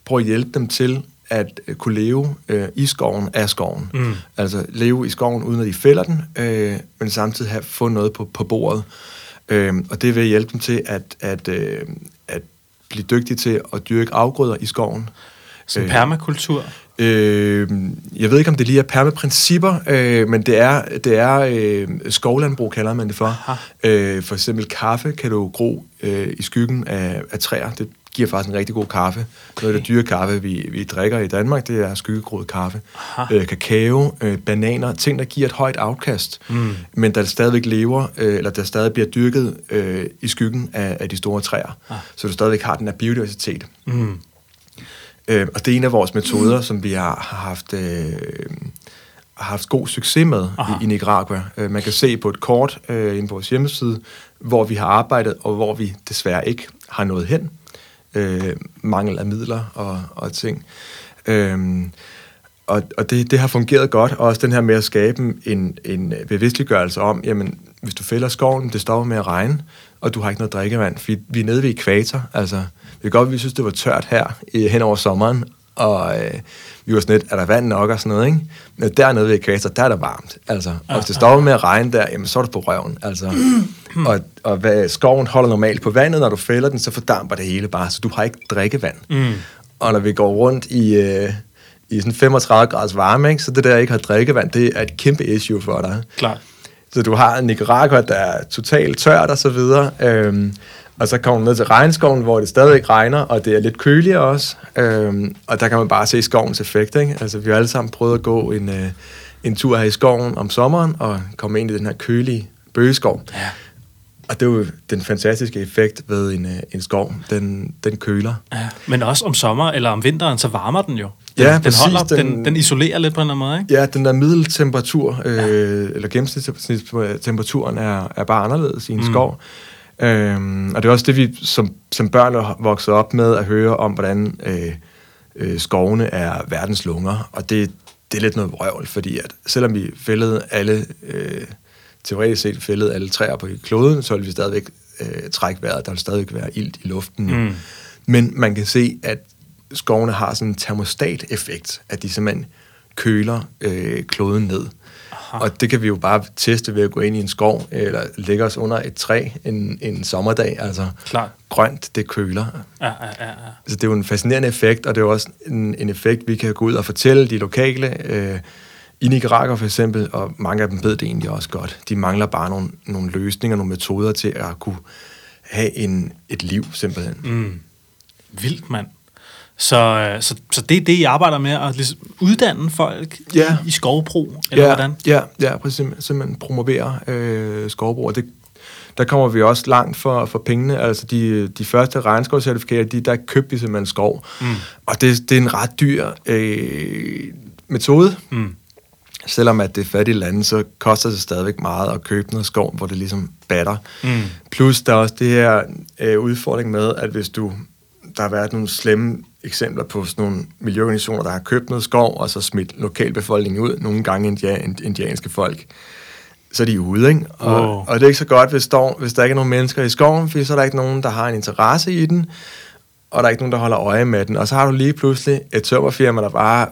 prøve at hjælpe dem til at øh, kunne leve øh, i skoven af skoven. Mm. Altså leve i skoven, uden at de fælder den, øh, men samtidig have, få noget på, på bordet. Øh, og det vil hjælpe dem til at, at, øh, at blive dygtig til at dyrke afgrøder i skoven. Som øh, permakultur? Øh, jeg ved ikke, om det lige er permaprincipper, øh, men det er, det er øh, skovlandbrug, kalder man det for. Øh, for eksempel kaffe kan du gro øh, i skyggen af, af træer. Det giver faktisk en rigtig god kaffe. Okay. Noget af det dyre kaffe, vi, vi drikker i Danmark, det er skyggegroet kaffe. Øh, kakao, øh, bananer, ting, der giver et højt afkast, mm. men der stadigvæk lever, øh, eller der stadig bliver dyrket øh, i skyggen af, af de store træer. Ah. Så du stadigvæk har den her biodiversitet. Mm. Øh, og det er en af vores metoder, mm. som vi har, har haft... Øh, har haft god succes med i, i Nicaragua. Uh, man kan se på et kort uh, inde på vores hjemmeside, hvor vi har arbejdet, og hvor vi desværre ikke har nået hen øh, mangel af midler og, og ting. Øhm, og og det, det har fungeret godt, og også den her med at skabe en, en bevidstliggørelse om, jamen, hvis du fælder skoven, det stopper med at regne, og du har ikke noget drikkevand, fordi vi er nede ved ekvator, altså, det er godt, vi synes, det var tørt her i, hen over sommeren, og øh, vi var sådan lidt, er der vand nok og sådan noget, ikke? Men dernede ved ekvator, der er der varmt, altså. Og hvis det stopper med at regne der, jamen så er du på røven, altså. og og hvad, skoven holder normalt på vandet, når du fælder den, så fordamper det hele bare, så du har ikke drikkevand. Mm. Og når vi går rundt i, øh, i sådan 35 graders varme, ikke? så det der ikke har drikkevand, det er et kæmpe issue for dig. Klart. Så du har Nicaragua, der er totalt tørt og så videre. Øhm, og så kommer man ned til regnskoven, hvor det stadigvæk regner, og det er lidt køligere også. Øhm, og der kan man bare se skovens effekt. Ikke? Altså, vi har alle sammen prøvet at gå en, øh, en tur her i skoven om sommeren, og komme ind i den her kølige bøgeskov. Ja. Og det er jo den fantastiske effekt ved en, øh, en skov. Den, den køler. Ja. Men også om sommer eller om vinteren, så varmer den jo. Den, Ja, den, præcis, holder, den, den- den isolerer lidt på en eller anden måde, ikke? Ja, den der middeltemperatur, øh, eller gennemsnitstemperaturen er, er bare anderledes i en mm. skov. Øhm, og det er også det, vi som, som børn er vokset op med at høre om, hvordan øh, øh, skovene er verdens lunger. Og det, det er lidt noget vrøvl, fordi at selvom vi fældede alle, øh, teoretisk set fældede alle træer på kloden, så ville vi stadigvæk øh, trække vejret. Der vil stadigvæk være ilt i luften. Mm. Men man kan se, at skovene har sådan en termostat-effekt, at de simpelthen køler øh, kloden ned. Aha. Og det kan vi jo bare teste ved at gå ind i en skov, eller lægge os under et træ en, en sommerdag. Altså, Klart. grønt, det køler. Ja, ja, ja, ja. Så det er jo en fascinerende effekt, og det er jo også en, en effekt, vi kan gå ud og fortælle de lokale. Øh, I Nicaragua for eksempel, og mange af dem ved det egentlig også godt. De mangler bare nogle, nogle løsninger, nogle metoder til at kunne have en, et liv, simpelthen. Mm. Vildt, mand. Så, øh, så, så det er det, I arbejder med, at ligesom uddanne folk Ja. i, i skovbrug, eller ja, hvordan? Ja, ja præcis. Simpelthen promovere øh, skovbrug. Og det, der kommer vi også langt for, for pengene. Altså de, de første regnskovscertifikater, de, der købte vi simpelthen skov. Mm. Og det, det er en ret dyr øh, metode. Mm. Selvom at det er fattige lande, så koster det stadigvæk meget at købe noget skov, hvor det ligesom batter. Mm. Plus der er også det her øh, udfordring med, at hvis du... Der har været nogle slemme eksempler på sådan nogle miljøorganisationer, der har købt noget skov, og så smidt lokalbefolkningen ud, nogle gange india, indianske folk. Så er de ude, ikke? Og, Wow. og det er ikke så godt, hvis der, hvis der ikke er nogen mennesker i skoven, for så er der ikke nogen, der har en interesse i den, og der er ikke nogen, der holder øje med den. Og så har du lige pludselig et tømmerfirma, der bare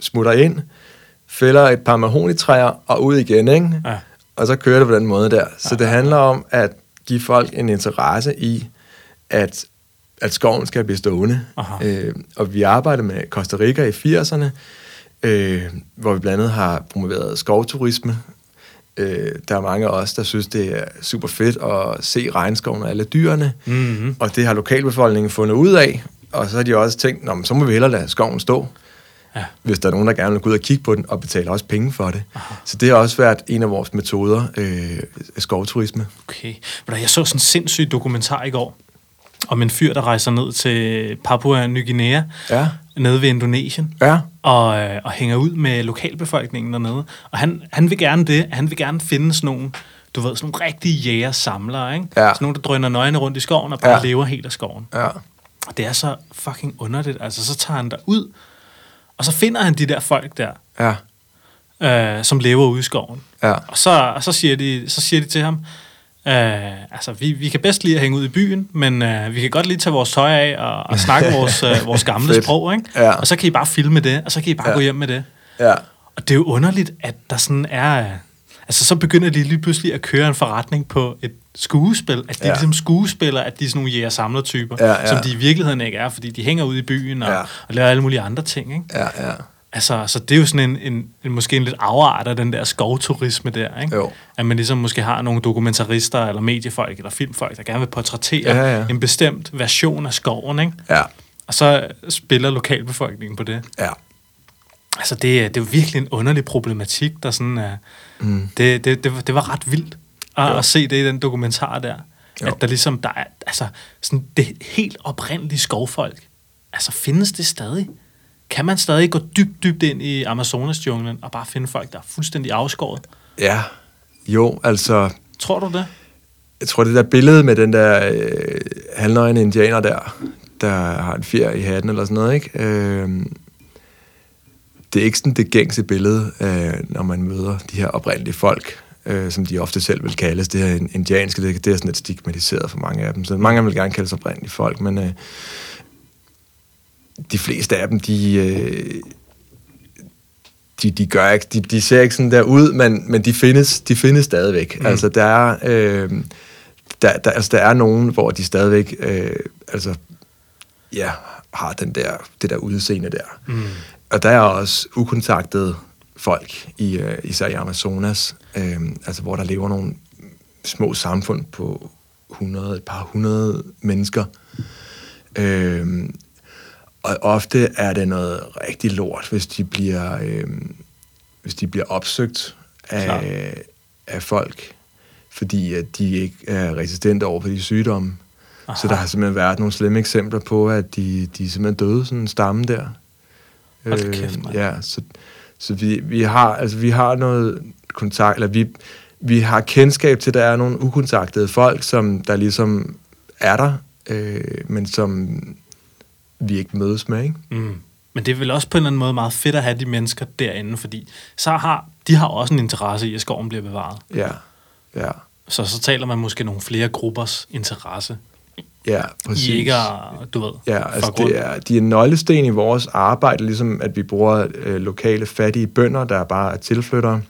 smutter ind, fælder et par mahonitræer og ud igen, ikke? Ja. Og så kører det på den måde der. Så det handler om at give folk en interesse i, at, at skoven skal blive stående. Aha. Øh, og vi arbejder med Costa Rica i 80'erne, øh, hvor vi blandt andet har promoveret skovturisme. Øh, der er mange af os, der synes, det er super fedt at se regnskoven og alle dyrene. Mhm. Og det har lokalbefolkningen fundet ud af. Og så har de også tænkt, Nå, men så må vi hellere lade skoven stå Ja. hvis der er nogen, der gerne vil gå ud og kigge på den, og betale også penge for det. Aha. Så det har også været en af vores metoder, øh, skovturisme. Okay. Du, Jeg så sådan en sindssyg dokumentar i går, om en fyr, der rejser ned til Papua Ny Guinea, Ja. nede ved Indonesien, Ja. og, øh, og hænger ud med lokalbefolkningen dernede. Og han, han vil gerne det. Han vil gerne finde sådan nogle, du ved, sådan nogle rigtige jæger-samlere, ikke? Ja. Sådan nogle, der drøner nøgne rundt i skoven og bare Ja. lever helt af skoven. Ja. Og det er så fucking underligt. Altså, så tager han der ud, og så finder han de der folk der, Ja. øh, som lever ude i skoven. Ja. Og så, og så, siger, de, så siger de til ham, øh, altså, vi, vi kan bedst lide at hænge ud i byen, men øh, vi kan godt lige tage vores tøj af og, og snakke vores, øh, vores gamle Fedt. sprog, ikke? Ja. Og så kan I bare filme det, og så kan I bare ja. Gå hjem med det. Ja. Og det er jo underligt, at der sådan er... øh, Altså, så begynder de lige pludselig at køre en forretning på et skuespil. At de ja. Ja. ligesom skuespiller, at de er sådan nogle jæger-samler-typer, Ja, ja. som de i virkeligheden ikke er, fordi de hænger ud i byen og. Ja. og laver alle mulige andre ting, ikke? Ja. Ja. Altså, så det er jo sådan en, en, en måske en lidt afart af den der skovturisme der, ikke? Jo. At man ligesom måske har nogle dokumentarister, eller mediefolk, eller filmfolk, der gerne vil portrættere Ja, ja. en bestemt version af skoven, ikke? Ja. Og så spiller lokalbefolkningen på det. Ja. Altså, det, er- det er virkelig en underlig problematik, der sådan er... Mm. Det, det, det, var- det var ret vildt at, at se det i den dokumentar der. Jo. At der ligesom, der er, altså, sådan det helt oprindelige skovfolk. Altså, findes det stadig? Kan man stadig gå dybt, dybt ind i Amazonas-junglen og bare finde folk, der er fuldstændig afskåret? Ja. Jo, altså... Tror du det? Jeg tror, det der billede med den der øh, halvnøgne indianer der, der har en fjer i hatten eller sådan noget, ikke? Øh, det er ikke sådan det gængse billede, øh, når man møder de her oprindelige folk, øh, som de ofte selv vil kaldes. Det her indianske, det, det er sådan lidt stigmatiseret for mange af dem. Så mange af dem vil gerne kaldes oprindelige folk, men øh, de fleste af dem, de... Øh, de, de, gør ikke, de, de ser ikke sådan der ud, men, men de findes, de findes stadigvæk. Mm. Altså, der er, øh, der, der, altså, der er nogen, hvor de stadigvæk øh, altså, ja, har den der, det der udseende der. Mm. og der er også ukontaktede folk, i, øh, især i Amazonas, øh, altså hvor der lever nogle små samfund på 100, et par hundrede mennesker. Øh, og ofte er det noget rigtig lort, hvis de bliver, øh, hvis de bliver opsøgt af, af folk, fordi at de ikke er resistente over for de sygdomme. Aha. Så der har simpelthen været nogle slemme eksempler på, at de, de er simpelthen døde, sådan en stamme der. Hold kæft, man. ja, så, så vi, vi, har, altså, vi har noget kontakt, eller vi, vi har kendskab til, at der er nogle ukontaktede folk, som der ligesom er der, øh, men som vi ikke mødes med, ikke? Mm. Men det er vel også på en eller anden måde meget fedt at have de mennesker derinde, fordi så har, de har også en interesse i, at skoven bliver bevaret. Ja, ja. Så så taler man måske nogle flere gruppers interesse. Ja, præcis. I ikke at, du ved, Ja, altså det er, de er nøglesten i vores arbejde, ligesom at vi bruger øh, lokale fattige bønder, der bare er tilflyttere.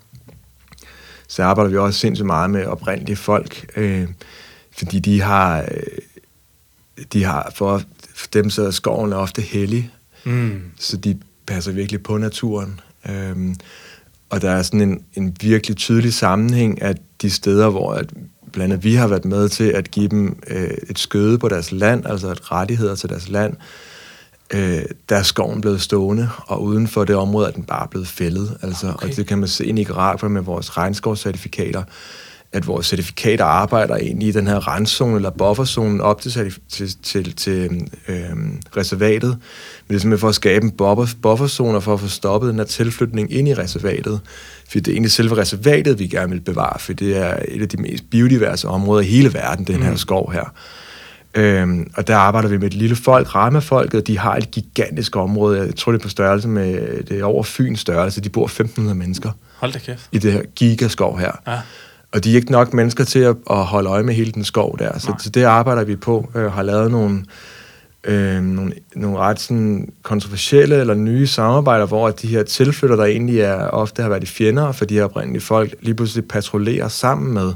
Så arbejder vi også sindssygt meget med oprindelige folk, øh, fordi de har, øh, de har for, for dem så er skoven ofte hellig, Mm. så de passer virkelig på naturen. Øhm, og der er sådan en, en virkelig tydelig sammenhæng, at de steder, hvor at blandt andet vi har været med til at give dem øh, et skøde på deres land, altså et rettigheder til deres land, øh, der er skoven blevet stående, og uden for det område er den bare blevet fældet. Altså, Okay. Og det kan man se i Nicaragua med vores regnskovscertifikater, at vores certifikater arbejder egentlig i den her randzone eller bufferzone op til, til, til, til øhm, reservatet. Men det er simpelthen for at skabe en buffer, bufferzone for at få stoppet den her tilflytning ind i reservatet. For det er egentlig selve reservatet, vi gerne vil bevare, for det er et af de mest biodiverse områder i hele verden, den her skov her. Øhm, og der arbejder vi med et lille folk, Rama-folket, de har et gigantisk område, jeg tror det er på størrelse med, det er over Fyns størrelse, de bor 1500 mennesker Hold da kæft. i det her gigaskov her. Ja. Og de er ikke nok mennesker til at, at holde øje med hele den skov der, så, Nej. så det arbejder vi på, øh, har lavet nogle, øh, nogle, nogle ret sådan kontroversielle eller nye samarbejder, hvor de her tilflytter, der egentlig er, ofte har været fjender for de her oprindelige folk, lige pludselig patruljerer sammen med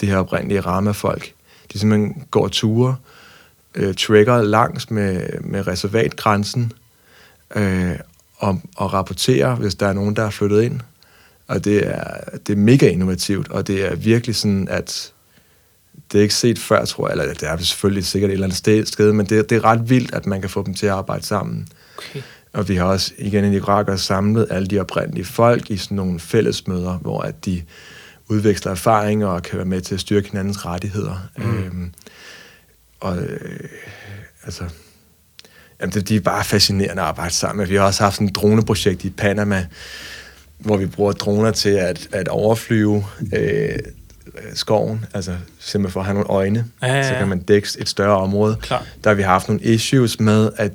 det her oprindelige Rama-folk. De simpelthen går ture, øh, trigger langs med, med reservatgrænsen, øh, og, og rapporterer, hvis der er nogen, der er flyttet ind. Og det er, det er mega innovativt, og det er virkelig sådan, at det er ikke set før, tror jeg, eller det er selvfølgelig sikkert et eller andet sted, sted men det, det er ret vildt, at man kan få dem til at arbejde sammen. Okay. Og vi har også igen i Nicaragua samlet alle de oprindelige folk i sådan nogle fællesmøder, hvor at de udveksler erfaringer og kan være med til at styrke hinandens rettigheder. Mm. Øhm, og øh, altså, jamen det, de er bare fascinerende at arbejde sammen. Vi har også haft sådan et droneprojekt i Panama, hvor vi bruger droner til at, at overflyve øh, skoven, altså simpelthen for at have nogle øjne, Ja, ja, ja. så kan man dække et større område. Klart. Der har vi haft nogle issues med, at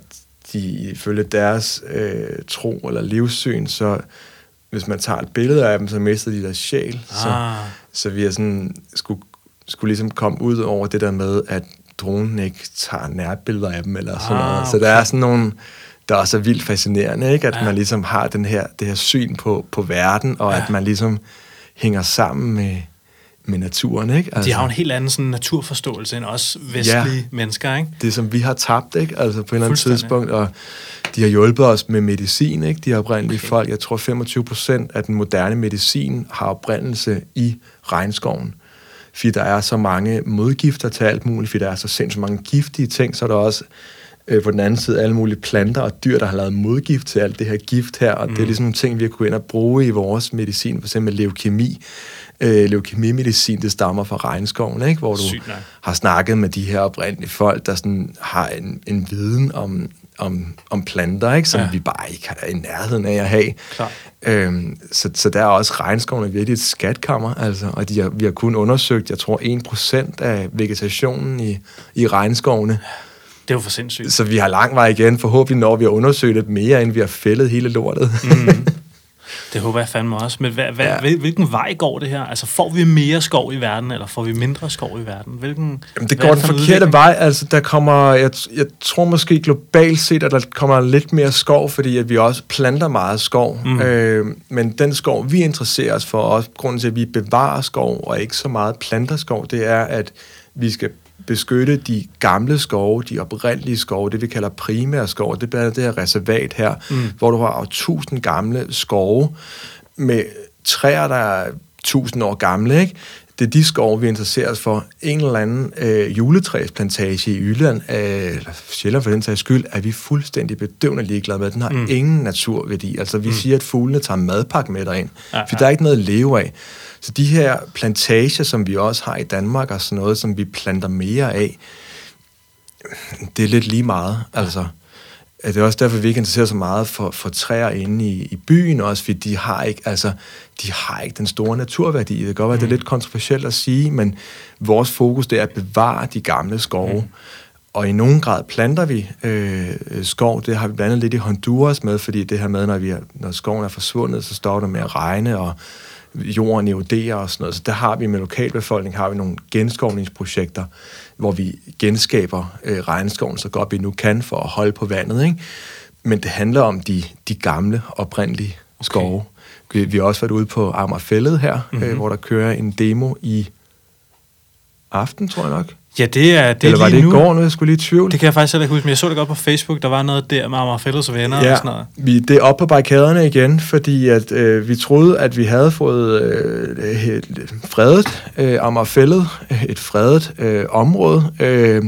de ifølge deres øh, tro eller livssyn, så hvis man tager et billede af dem, så mister de deres sjæl. Så, Ah. så vi er sådan, skulle, skulle ligesom komme ud over det der med, at dronen ikke tager nærbilleder af dem, eller sådan Ah, noget. Så okay. der er sådan nogle, der også er vildt fascinerende, ikke? at Ja. man ligesom har den her, det her syn på, på verden, og Ja. at man ligesom hænger sammen med, med naturen. Ikke? Altså, De har jo en helt anden sådan, naturforståelse end os vestlige Ja. mennesker, ikke? det, som vi har tabt, ikke? Altså på et eller andet tidspunkt, og de har hjulpet os med medicin, ikke? De har oprindelige okay. folk. Jeg tror 25 procent af den moderne medicin har oprindelse i regnskoven. Fordi der er så mange modgifter til alt muligt, fordi der er så sindssygt mange giftige ting, så er der også øh, på den anden side alle mulige planter og dyr, der har lavet modgift til alt det her gift her, og mm. det er ligesom nogle ting, vi har kunnet ind og bruge i vores medicin, for eksempel leukemi. Øh, leukemimedicin, det stammer fra regnskoven, ikke? hvor du Sygt har snakket med de her oprindelige folk, der sådan har en, en viden om, om, om planter, ikke? som Ja. ja. vi bare ikke er i nærheden af at have. Klart. Øhm, så, så der er også regnskoven er virkelig et skatkammer, altså, og de har, vi har kun undersøgt, jeg tror, 1% af vegetationen i, i regnskovene. Det er jo for sindssygt. Så vi har lang vej igen. Forhåbentlig når vi har undersøgt lidt mere, end vi har fældet hele lortet. Mm. Det håber jeg fandme også. Men hvad, hvad, ja. Hvilken vej går det her? Altså, får vi mere skov i verden, eller får vi mindre skov i verden? Hvilken, Jamen, det går den for en forkerte udvikling? vej. Altså, der kommer, jeg, jeg tror måske globalt set, at der kommer lidt mere skov, fordi at vi også planter meget skov. Mm. Øh, men den skov, vi interesserer os for, også grunden til, at vi bevarer skov og ikke så meget planter skov, det er, at vi skal beskytte de gamle skove, de oprindelige skove, det vi kalder primære skove. Det er blandt andet det her reservat her, mm. hvor du har tusind gamle skove med træer, der er tusind år gamle, ikke? det er de skove, vi interesserer os for. En eller anden øh, juletræsplantage i Jylland, øh, eller Sjælland for den sags skyld, er vi fuldstændig bedøvende ligeglade med. Den har mm. ingen naturværdi. Altså, vi mm. siger, at fuglene tager madpakke med derind, ja, for der er ikke noget at leve af. Så de her plantager, som vi også har i Danmark, og sådan noget, som vi planter mere af, det er lidt lige meget. Altså, det er også derfor, vi ikke interesserer så meget for, for træer inde i, i byen også, fordi de har ikke, altså, de har ikke den store naturværdi. Det kan godt være, mm. det er mm. lidt kontroversielt at sige, men vores fokus det er at bevare de gamle skove. Mm. Og i nogen grad planter vi øh, skov. Det har vi blandt andet lidt i Honduras med, fordi det her med, når, vi er, når skoven er forsvundet, så står der med at regne, og jorden eroderer og sådan noget. Så der har vi med lokalbefolkning har vi nogle genskovningsprojekter, hvor vi genskaber øh, regnskoven så godt vi nu kan for at holde på vandet. Ikke? Men det handler om de, de gamle, oprindelige skove. Okay. Vi, vi har også været ude på Amagerfællet her, mm-hmm. øh, mhm. hvor der kører en demo i aften, tror jeg nok. Ja, det er det Eller var lige det nu. i går nu? Jeg skulle lige tvivl. Det kan jeg faktisk ikke huske, men jeg så det godt på Facebook. Der var noget der med Amagerfællets venner ja, og sådan noget. Vi, det er op på barrikaderne igen, fordi at, øh, vi troede, at vi havde fået øh, et fredet øh, Amagerfællet, et fredet øh, område. Øh,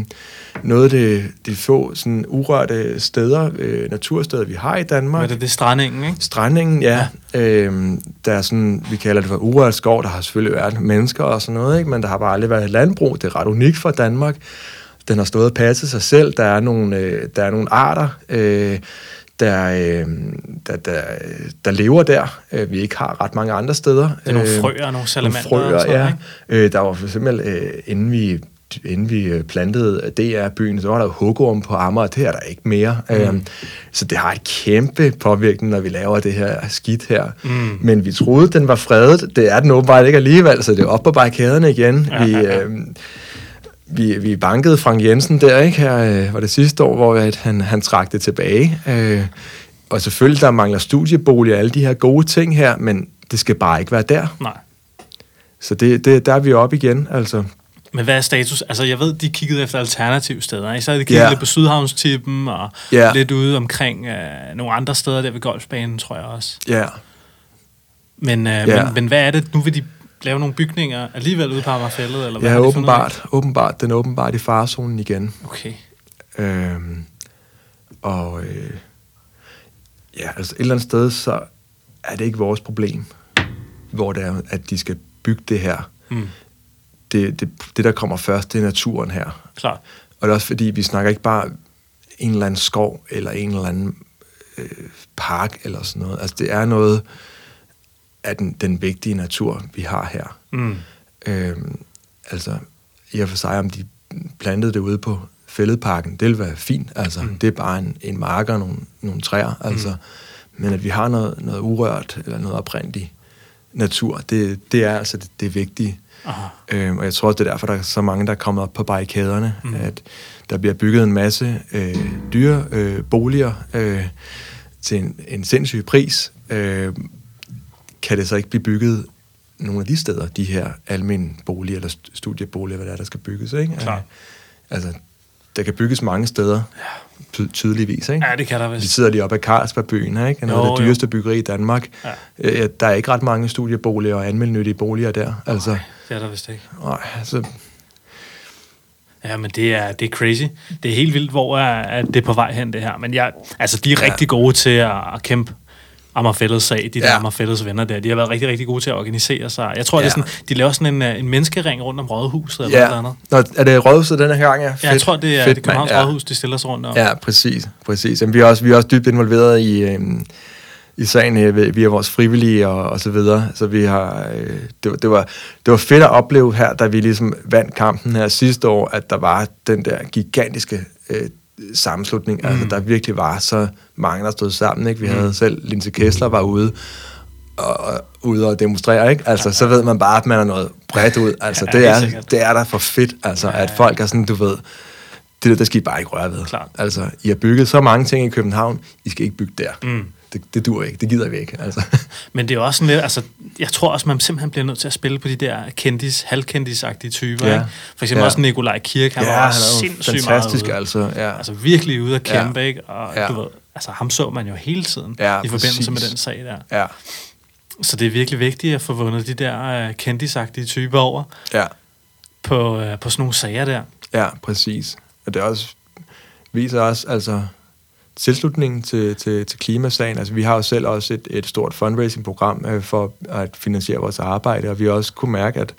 noget af det, de få sådan urørte steder, øh, natursteder, vi har i Danmark. Hvad er det, det er Strandingen, ikke? Strandingen, ja. ja. Øhm, der er sådan, vi kalder det for urørt skov, der har selvfølgelig været mennesker og sådan noget, ikke? men der har bare aldrig været landbrug. Det er ret unikt for Danmark. Den har stået og passet sig selv. Der er nogle, øh, der er nogle arter, øh, der, øh, der, der, der lever der, øh, vi ikke har ret mange andre steder. Det er nogle frøer, nogle salamander. Frøer, og sådan, ja. Ikke? Øh, der var for eksempel, øh, inden vi inden vi øh, plantede DR-byen, så var der jo hugorm på Amager, det er der ikke mere. Mm. Øhm, så det har et kæmpe påvirkning, når vi laver det her skidt her. Mm. Men vi troede, den var fredet. Det er den åbenbart ikke alligevel, så det er op på barrikaderne igen. Ja, vi, ja, ja. Øh, vi, vi bankede Frank Jensen der, ikke? Her øh, var det sidste år, hvor at han, han trak det tilbage. Øh, og selvfølgelig, der mangler studieboliger og alle de her gode ting her, men det skal bare ikke være der. Nej. Så det, det, der er vi oppe igen, altså. Men hvad er status? Altså, jeg ved, de kiggede efter alternative steder. Ikke? Så havde de kigget yeah. lidt på Sydhavnstippen og yeah. lidt ude omkring øh, nogle andre steder der ved golfbanen, tror jeg også. Ja. Yeah. Men, øh, yeah. men, men hvad er det? Nu vil de lave nogle bygninger alligevel ude på Amagerfællet? Eller hvad ja, åbenbart, åbenbart. Den er åbenbart i farezonen igen. Okay. Øhm, og øh, ja, altså et eller andet sted, så er det ikke vores problem, hvor det er, at de skal bygge det her. Mm det, det, det, der kommer først, det er naturen her. Klar. Og det er også fordi, vi snakker ikke bare en eller anden skov, eller en eller anden øh, park, eller sådan noget. Altså, det er noget af den, den vigtige natur, vi har her. Mm. Øhm, altså, i og for sig, om de plantede det ude på fældeparken, det vil være fint. Altså, mm. det er bare en, en mark og nogle, nogle træer. Altså, mm. Men at vi har noget, noget urørt, eller noget oprindeligt natur, det, det er altså det, det vigtige. Øhm, og jeg tror også, det er derfor, der er så mange, der er kommet op på barrikaderne, mm. at der bliver bygget en masse øh, dyre øh, boliger øh, til en, en sindssyg pris. Øh, kan det så ikke blive bygget nogle af de steder, de her almindelige boliger eller studieboliger, hvad der er, der skal bygges, ikke? Klar. Øh, altså, der kan bygges mange steder, ty- tydeligvis. Ikke? Ja, det kan der vist. Vi sidder lige oppe af Carlsbergbyen, ikke? noget af det dyreste jo. byggeri i Danmark. Ja. Øh, der er ikke ret mange studieboliger og anmeldnyttige boliger der. Altså, Nej, det er der vist ikke. Nej, altså... Ja, men det er, det er crazy. Det er helt vildt, hvor er, er det er på vej hen, det her. Men jeg, altså, de er ja. rigtig gode til at, at kæmpe Amagerfællets sag, de der ja. Amagerfællets venner der, de har været rigtig, rigtig gode til at organisere sig. Jeg tror, ja. det er sådan, de laver sådan en, øh, en menneskering rundt om Rådhuset eller ja. noget andet. Nå, er det Rådhuset denne her gang? Ja, Fedt. ja jeg tror, det er Fedt, det Københavns ja. Rådhus, de stiller sig rundt om. Ja, præcis. præcis. Jamen, vi, er også, vi er også dybt involveret i, øhm, i sagen her, via vores frivillige og, og så videre. Så vi har, øh, det, det, var, det var fedt at opleve her, da vi ligesom vandt kampen her sidste år, at der var den der gigantiske øh, sammenslutning. Mm. Altså, der virkelig var så mange, der stod sammen. Ikke? Vi mm. havde selv, Linse Kessler var ude og, og ude og demonstrere, ikke? Altså, ja, ja. så ved man bare, at man er noget bredt ud. Altså, ja, det, er, det er der for fedt, altså, ja, ja. at folk er sådan, du ved, det der, der skal I bare ikke røre ved. Klart. Altså, I har bygget så mange ting i København, I skal ikke bygge der. Mm. Det, det dur ikke, det gider vi ikke. Altså. Men det er også sådan lidt, altså, jeg tror også, man simpelthen bliver nødt til at spille på de der kendis, halvkendisagtige typer, Ja. ikke? For eksempel Ja. også Nikolaj Kirk, han ja, var han sindssygt fantastisk, meget ude. altså. Ja. Altså virkelig ude at kæmpe, Ja. ikke? Og Ja. du ved, altså ham så man jo hele tiden Ja, i forbindelse præcis. med den sag der. ja, Så det er virkelig vigtigt at få vundet de der uh, kendisagtige typer over ja, på, uh, på sådan nogle sager der. ja, præcis. Og det også, viser også, altså, tilslutningen til, til, til klimasagen. Altså, vi har jo selv også et, et stort fundraising-program øh, for at finansiere vores arbejde, og vi har også kunne mærke, at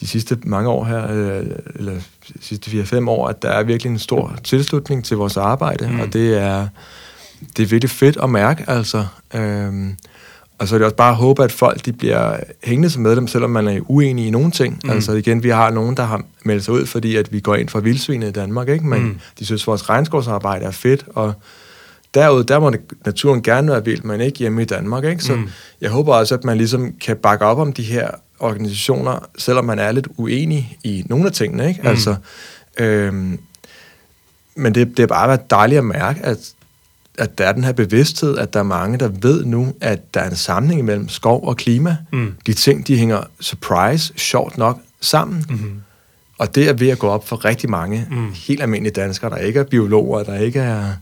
de sidste mange år her, øh, eller de sidste 4-5 år, at der er virkelig en stor tilslutning til vores arbejde, Mm. og det er, det er virkelig fedt at mærke, altså. Øhm, og så er det også bare at håbe, at folk de bliver hængende som medlem, selvom man er uenig i nogle ting. Mm. Altså igen, vi har nogen, der har meldt sig ud, fordi at vi går ind for vildsvinet i Danmark, ikke? men Mm. de synes, at vores regnskovsarbejde er fedt, og derude, der må naturen gerne være vild, men ikke hjemme i Danmark. Ikke? Så Mm. mm. jeg håber også, at man ligesom kan bakke op om de her organisationer, selvom man er lidt uenig i nogle af tingene. Ikke? Mm. Altså, øhm, men det, det er bare været dejligt at mærke, at, at der er den her bevidsthed, at der er mange, der ved nu, at der er en sammenhæng mellem skov og klima. Mm. De ting, de hænger surprise, sjovt nok, sammen. Mm-hmm. Og det er ved at gå op for rigtig mange Mm. helt almindelige danskere, der ikke er biologer, der ikke er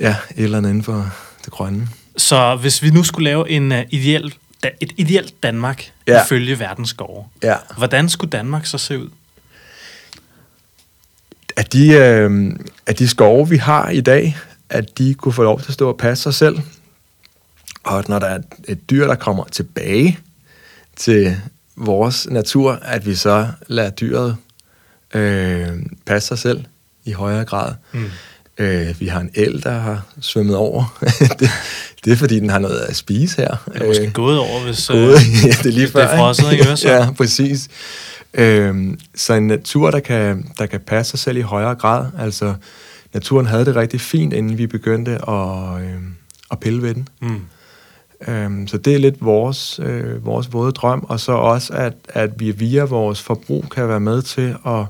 ja, et eller andet inden for det grønne. Så hvis vi nu skulle lave en uh, ideel, da, et ideelt Danmark ja. Ifølge verdens skove, Ja. hvordan skulle Danmark så se ud? At de, øh, at de skove, vi har i dag, at de kunne få lov til at stå og passe sig selv. Og at når der er et dyr, der kommer tilbage til vores natur, at vi så lader dyret øh, passe sig selv i højere grad. Mm. Øh, vi har en el, der har svømmet over. det, det er, fordi den har noget at spise her. Er det måske Øh, gået over, hvis... øh, gået. ja, det er lige det før. er frosset, ikke? Ja, præcis. Øhm, så en natur, der kan, der kan passe sig selv i højere grad. Altså, naturen havde det rigtig fint, inden vi begyndte at, øhm, at pille ved den. Mm. Øhm, så det er lidt vores, øh, vores våde drøm, og så også, at, at vi via vores forbrug kan være med til at,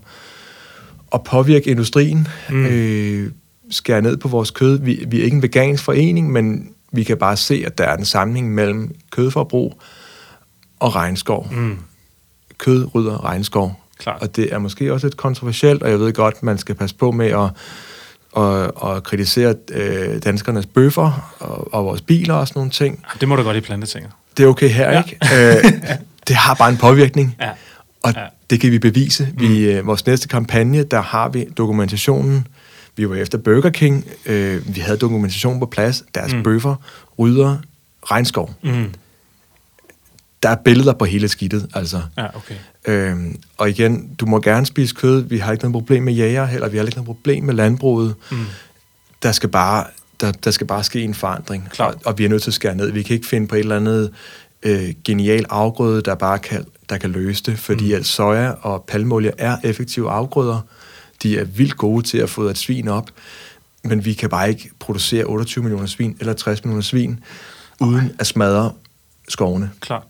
at påvirke industrien, mm. øh, skære ned på vores kød. Vi, vi er ikke en vegansk forening, men vi kan bare se, at der er en sammenhæng mellem kødforbrug og regnskov. Mm. Kød rydder regnskov. Klart. Og det er måske også lidt kontroversielt, og jeg ved godt, man skal passe på med at, at, at kritisere øh, danskernes bøffer og, og vores biler og sådan nogle ting. Det må du godt i plantetinget. Det er okay her, Ja. ikke? Øh, det har bare en påvirkning, Ja. og Ja. det kan vi bevise. Vi, øh, vores næste kampagne, der har vi dokumentationen. Vi var efter Burger King. Øh, vi havde dokumentation på plads. Deres Mm. mm. bøffer rydder regnskov. Mm. Der er billeder på hele skidtet, altså. Ja, okay. Øhm, og igen, du må gerne spise kød. Vi har ikke noget problem med jæger heller. Vi har ikke noget problem med landbruget. Mm. Der skal bare, der, der skal bare ske en forandring. Og, og vi er nødt til at skære ned. Vi kan ikke finde på et eller andet øh, genial afgrøde, der bare kan, der kan løse det. Fordi mm. at soja og palmolie er effektive afgrøder. De er vildt gode til at fodre et svin op. Men vi kan bare ikke producere 28 millioner svin eller 60 millioner svin, uden at smadre skovene. Klart.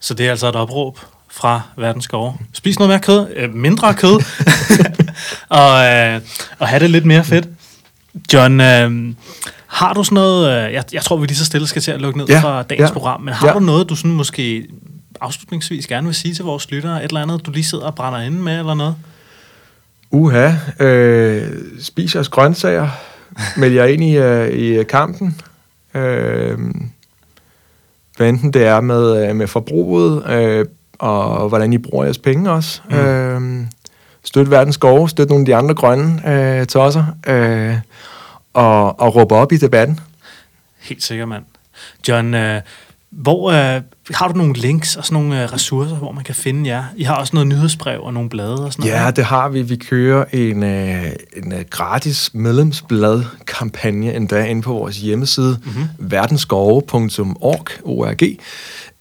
Så det er altså et opråb fra verdens skove. Spis noget mere kød, øh, mindre kød, og, øh, og have det lidt mere fedt. John, øh, har du sådan noget, øh, jeg, jeg tror vi lige så stille skal til at lukke ned Ja, fra dagens ja, program, men har ja. du noget, du sådan måske afslutningsvis gerne vil sige til vores lyttere, et eller andet, du lige sidder og brænder inde med, eller noget? Uha, øh, spis jeres grøntsager, meld jer ind i, øh, i kampen. Øh, hvad enten det er med, øh, med forbruget, øh, og hvordan I bruger jeres penge også. Mm. Mm. Øh, støt verdens skove, støt nogle af de andre grønne øh, tosser, øh, og, og råbe op i debatten. Helt sikkert, mand. John, øh, hvor øh, har du nogle links og sådan nogle øh, ressourcer, hvor man kan finde jer? I har også noget nyhedsbrev og nogle blade og sådan noget. Ja, det har vi. Vi kører en, øh, en øh, gratis medlemsblad-kampagne endda inde på vores hjemmeside, Mhm. mm-hmm. verdensskove.org. ORG.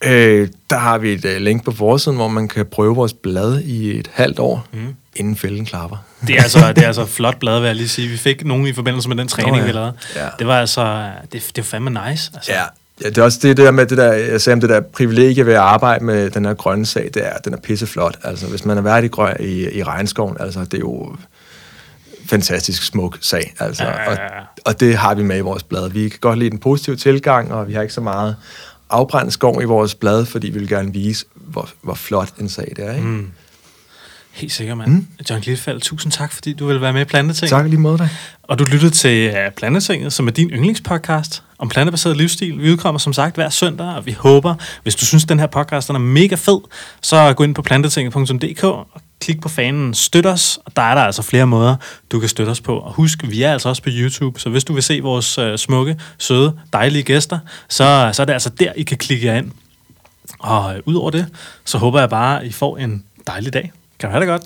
Øh, der har vi et øh, link på forsiden, hvor man kan prøve vores blad i et halvt år, mm. inden fælden klapper. Det er altså, det er altså flot blad, vil jeg lige sige. Vi fik nogen i forbindelse med den træning, Nå ja. vi lavede. Ja. Det var altså, det, det var fandme nice. Altså. Ja. Ja, det er også det der med det der, jeg sagde om det der privilegie ved at arbejde med den her grønne sag, det er, den er pisseflot. Altså, hvis man har været i, grøn, i, i regnskoven, altså, det er jo fantastisk smuk sag. Altså. Ja, ja, ja. Og, og det har vi med i vores blad. Vi kan godt lide den positive tilgang, og vi har ikke så meget afbrændt skov i vores blad, fordi vi vil gerne vise, hvor, hvor flot en sag det er. Ikke? Mm. Helt sikkert, mand. Mm. John Glitfald, tusind tak, fordi du vil være med i Planteting. Tak lige måde dig. Og du lyttede til uh, Plantetinget, som er din yndlingspodcast om plantebaseret livsstil. Vi udkommer som sagt hver søndag, og vi håber, hvis du synes, den her podcast er mega fed, så gå ind på plantetinget.dk og klik på fanen Støt os, og der er der altså flere måder, du kan støtte os på. Og husk, vi er altså også på YouTube, så hvis du vil se vores uh, smukke, søde, dejlige gæster, så, så er det altså der, I kan klikke jer ind. Og uh, udover det, så håber jeg bare, at I får en dejlig dag. Kan du have det godt?